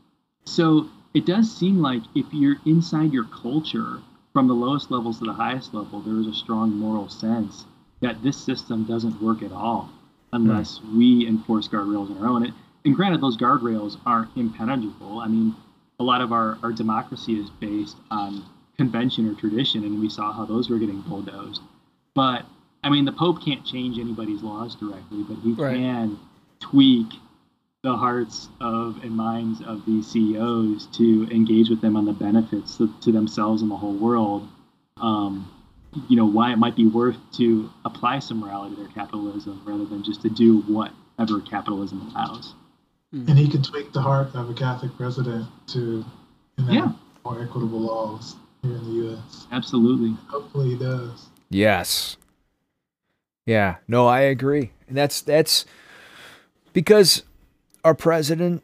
so it does seem like if you're inside your culture, from the lowest levels to the highest level, there is a strong moral sense that this system doesn't work at all unless we enforce guardrails on our own. And, and granted, those guardrails aren't impenetrable. I mean, a lot of our, our democracy is based on convention or tradition, and we saw how those were getting bulldozed. But I mean, the Pope can't change anybody's laws directly, but he Right. can tweak the hearts of and minds of these CEOs to engage with them on the benefits to, to themselves and the whole world. Um, you know why it might be worth to apply some morality to their capitalism rather than just to do whatever capitalism allows. And he can tweak the heart of a Catholic president to enact Yeah. more equitable laws here in the U.S. Absolutely. Hopefully he does. Yes. Yeah. No, I agree. And that's that's because our president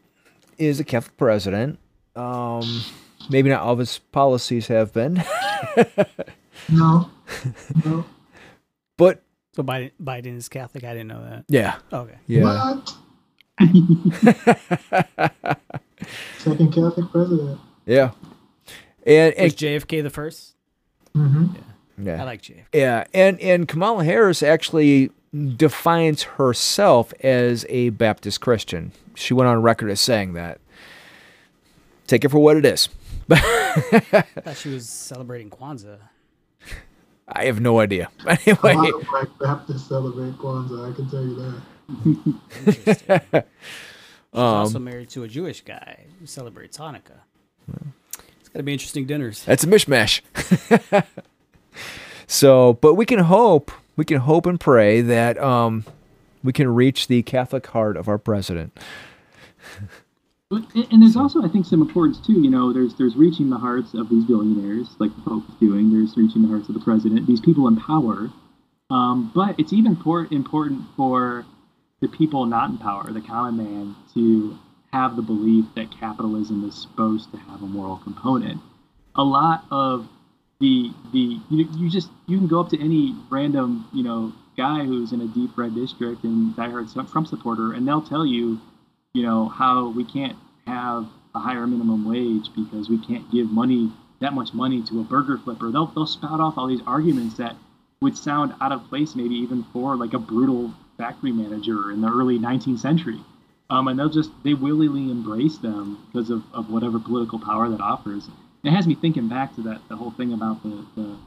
is a Catholic president. Um maybe not all of his policies have been. No, no. but So Biden, Biden is Catholic. I didn't know that. yeah. Okay. Yeah. What? Second Catholic president. yeah. And, Was and JFK the first? mm-hmm. I yeah. I like JFK. Yeah, and and Kamala Harris actually defines herself as a Baptist Christian. She went on record as saying that. Take it for what it is. I thought she was celebrating Kwanzaa. I have no idea. A Anyway, lot of black Baptists celebrate Kwanzaa. I can tell you that. Interesting. She's Um, also married to a Jewish guy who celebrates Hanukkah. It's got to be interesting dinners. that's a mishmash. so, but we can hope, we can hope and pray that um, we can reach the Catholic heart of our president. And there's also, I think, some importance too. You know, there's there's reaching the hearts of these billionaires, like the Pope is doing. There's reaching the hearts of the president. These people in power. Um, but it's even por- important for the people not in power, the common man, to have the belief that capitalism is supposed to have a moral component. A lot of the the you, you just you can go up to any random you know guy who's in a deep red district and diehard Trump supporter, and they'll tell you you know how we can't have a higher minimum wage because we can't give money that much money to a burger flipper. They'll they'll spout off all these arguments that would sound out of place maybe even for like a brutal factory manager in the early 19th century. Um, and they'll just they willingly embrace them because of, of whatever political power that offers. It has me thinking back to that the whole thing about the, the,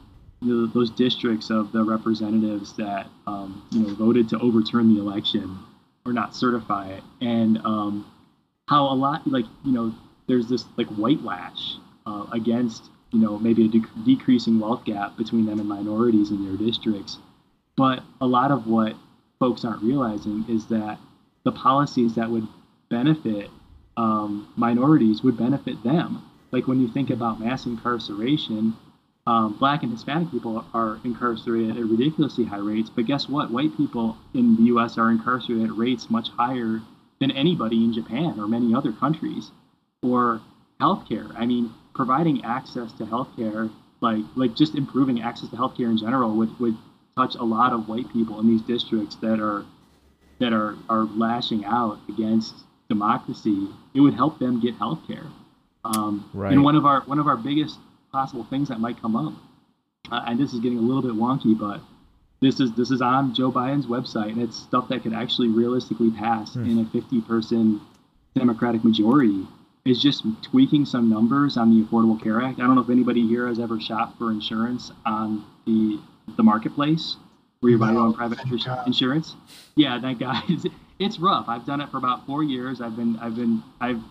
the those districts of the representatives that um, you know voted to overturn the election or not certify it, and um, how a lot like you know there's this like white lash uh, against you know maybe a dec- decreasing wealth gap between them and minorities in their districts, but a lot of what folks aren't realizing is that the policies that would benefit um, minorities would benefit them. Like when you think about mass incarceration, um, black and Hispanic people are incarcerated at ridiculously high rates, but guess what? White people in the U.S. are incarcerated at rates much higher than anybody in Japan or many other countries. Or healthcare. I mean, providing access to healthcare, like like just improving access to healthcare in general, would would touch a lot of white people in these districts that are that are are lashing out against democracy. It would help them get healthcare. Um, Right. And one of our one of our biggest possible things that might come up, uh, and this is getting a little bit wonky, but this is this is on Joe Biden's website, and it's stuff that could actually realistically pass in a 50-person Democratic majority. is just tweaking some numbers on the Affordable Care Act. I don't know if anybody here has ever shopped for insurance on the the marketplace where you buy your own private thank insur- God. insurance. Yeah, that guy. It's, it's rough. I've done it for about four years. I've been I've been I've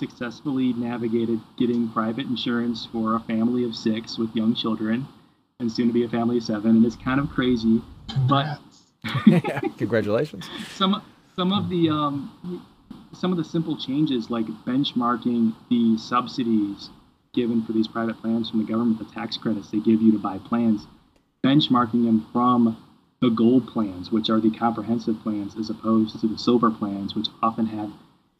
successfully navigated getting private insurance for a family of six with young children, and soon to be a family of seven. And it's kind of crazy. But Congratulations. some some of the um, some of the simple changes like benchmarking the subsidies given for these private plans from the government, the tax credits they give you to buy plans, benchmarking them from the gold plans, which are the comprehensive plans, as opposed to the silver plans, which often have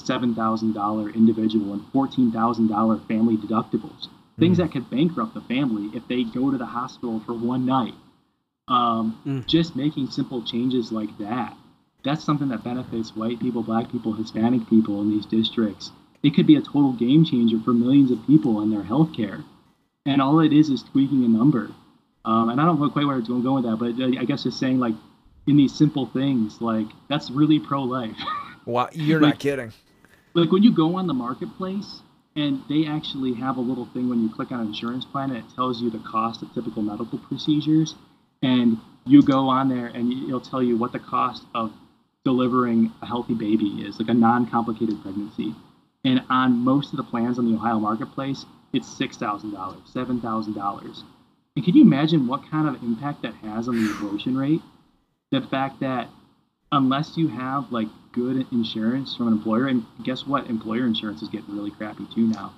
seven thousand dollar individual and fourteen thousand dollar family deductibles. Things that could bankrupt the family if they go to the hospital for one night. Um, Mm. Just making simple changes like that that's something that benefits white people, black people, Hispanic people in these districts. It could be a total game changer for millions of people and their health care. And all it is is tweaking a number. Um, and I don't know quite where it's going to go with that, but I I guess just saying, like, in these simple things, like, that's really pro life. Wow, you're Like- not kidding. Like, when you go on the marketplace, and they actually have a little thing when you click on an insurance plan, and it tells you the cost of typical medical procedures. And you go on there, and it'll tell you what the cost of delivering a healthy baby is, like a non-complicated pregnancy. And on most of the plans on the Ohio marketplace, it's six thousand dollars, seven thousand dollars. And can you imagine what kind of impact that has on the abortion rate? The fact that unless you have like good insurance from an employer, and guess what? Employer insurance is getting really crappy too now.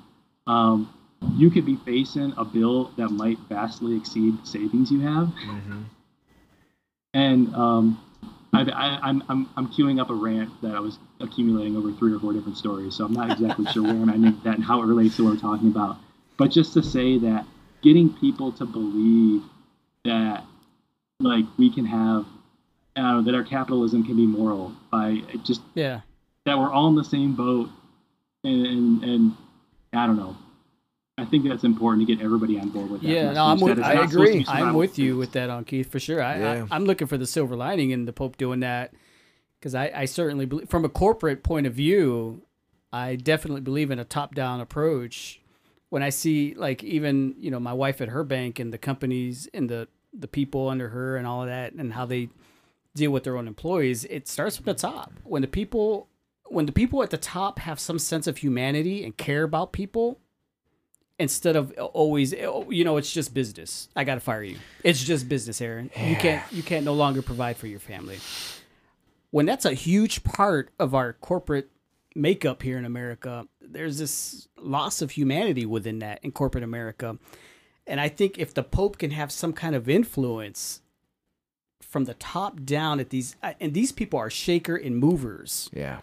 Um, you could be facing a bill that might vastly exceed the savings you have. Mm-hmm. And um, I, I, I'm, I'm, I'm queuing up a rant that I was accumulating over three or four different stories, so I'm not exactly sure where I make that and how it relates to what we're talking about. But just to say that getting people to believe that, like, we can have, I that our capitalism can be moral by just Yeah. that we're all in the same boat, and, and, and I don't know. I think that's important to get everybody on board with that. Yeah, no, I'm with. it's I not supposed to be agree. I'm survival with you skills. with that on Keith for sure. I, Yeah. I I'm looking for the silver lining in the Pope doing that because I, I certainly believe from a corporate point of view, I definitely believe in a top down approach. When I see like even you know my wife at her bank and the companies and the the people under her and all of that and how they deal with their own employees, it starts from the top. When the people when the people at the top have some sense of humanity and care about people, instead of always you know it's just business. I gotta fire you. It's just business aaron. You can't you can't no longer provide for your family. When that's a huge part of our corporate makeup here in america there's this loss of humanity within that in corporate america. And i think if the pope can have some kind of influence from the top down at these uh, and these people are shaker and movers Yeah.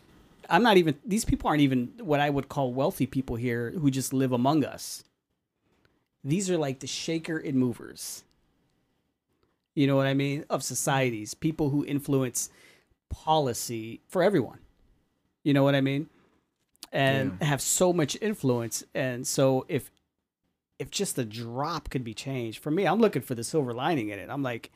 I'm not even these people aren't even what I would call wealthy people here who just live among us. These are like the shaker and movers. You know what I mean? Of societies, people who influence policy for everyone. You know what I mean? And Yeah. have so much influence. And so if if just a drop could be changed, for me, I'm looking for the silver lining in it. I'm like,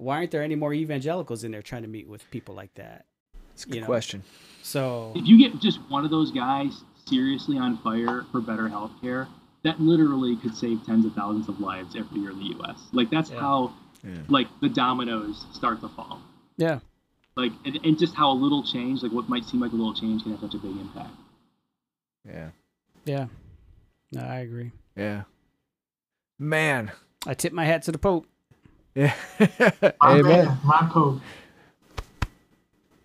why aren't there any more evangelicals in there trying to meet with people like that? It's a good You know. question. So if you get just one of those guys seriously on fire for better health care, that literally could save tens of thousands of lives every year in the U.S. Like that's Yeah. how, Yeah. like the dominoes start to fall. yeah, Like and, and just how a little change, like what might seem like a little change, can have such a big impact. Yeah. yeah. No, I agree. Yeah. Man. I tip my hat to the Pope. Yeah. My Amen. man, my Pope.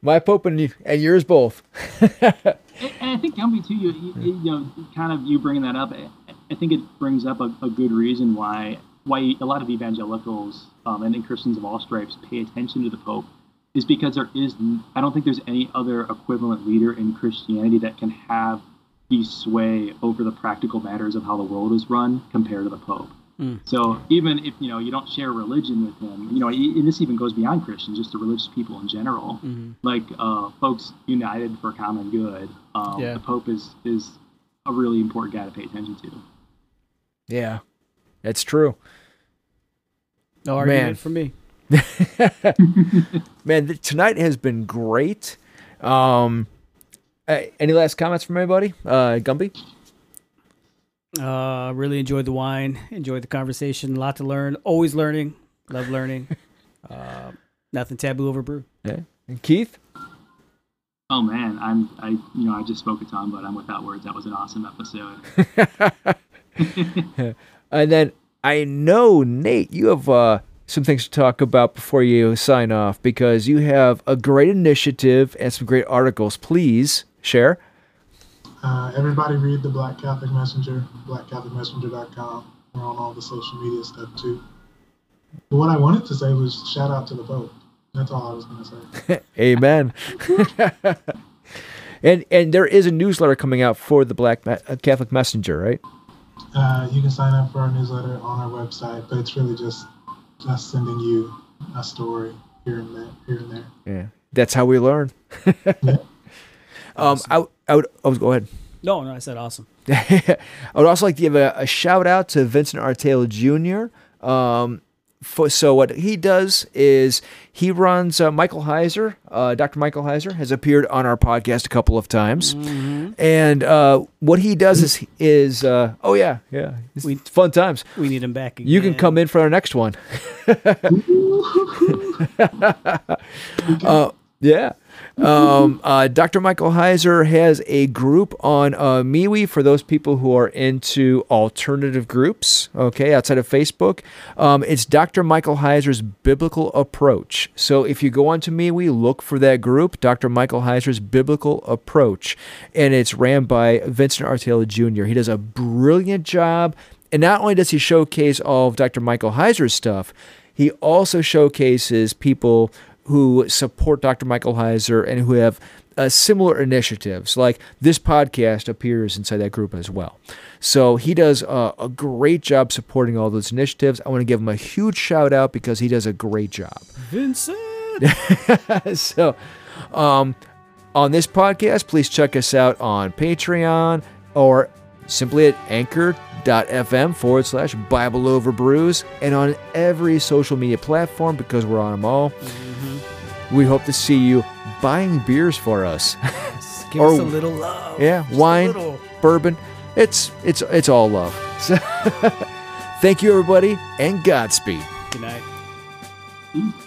My Pope and, you, and yours both. And, and I think Gumby too, you, you, you know, kind of you bringing that up, I, I think it brings up a, a good reason why why a lot of evangelicals um, and, and Christians of all stripes pay attention to the Pope is because there is I don't think there's any other equivalent leader in Christianity that can have the sway over the practical matters of how the world is run compared to the Pope. Mm. So even if you know you don't share religion with them, you know, and this even goes beyond Christians, just the religious people in general Mm-hmm. like uh, folks united for common good. Um, Yeah. The Pope is is a really important guy to pay attention to. yeah. That's true. No argument Man. for me. Man, th- tonight has been great. Um, any last comments from anybody? Uh, Gumby? Uh, really enjoyed the wine. Enjoyed the conversation. A lot to learn. Always learning. Love learning. uh, nothing taboo over brew. Yeah. And Keith? Oh man, I'm I you know I just spoke a ton, but I'm without words. That was an awesome episode. and then I know Nate, you have uh, some things to talk about before you sign off because you have a great initiative and some great articles. Please share. Uh, everybody read the Black Catholic Messenger, blackcatholicmessenger.com. We're on all the social media stuff too. But what I wanted to say was shout out to the Pope. That's all I was going to say. Amen. and and there is a newsletter coming out for the Black uh, Catholic Messenger, right? Uh, you can sign up for our newsletter on our website, but it's really just just sending you a story here and there, here and there. Yeah, that's how we learn. um, I, I would. Oh, go ahead. No, no, I said awesome. I would also like to give a, a shout out to Vincent Artale Jr. Um, for, so what he does is he runs uh, Michael Heiser. Uh, Dr. Michael Heiser has appeared on our podcast a couple of times, and uh, what he does is is uh, oh yeah yeah it's We- fun times. We need him back again. You can come in for our next one. yeah. Um, uh, Dr. Michael Heiser has a group on uh, MeWe for those people who are into alternative groups, okay, outside of Facebook. Um, it's Dr. Michael Heiser's Biblical Approach. So if you go onto MeWe, look for that group, Dr. Michael Heiser's Biblical Approach, and it's ran by Vincent Artela Jr. He does a brilliant job. And not only does he showcase all of Dr. Michael Heiser's stuff, he also showcases people who support Dr. Michael Heiser and who have uh, similar initiatives. Like this podcast appears inside that group as well. So he does uh, a great job supporting all those initiatives. I want to give him a huge shout out because he does a great job. Vincent. so, um, on this podcast, please check us out on Patreon or simply at anchor.fm forward slash Bible over brews and on every social media platform because we're on them all. Mm-hmm. We hope to see you buying beers for us. Give Or- us a little love. yeah, Just wine, bourbon. It's it's it's all love. So, thank you everybody and Godspeed. Good night. Nice.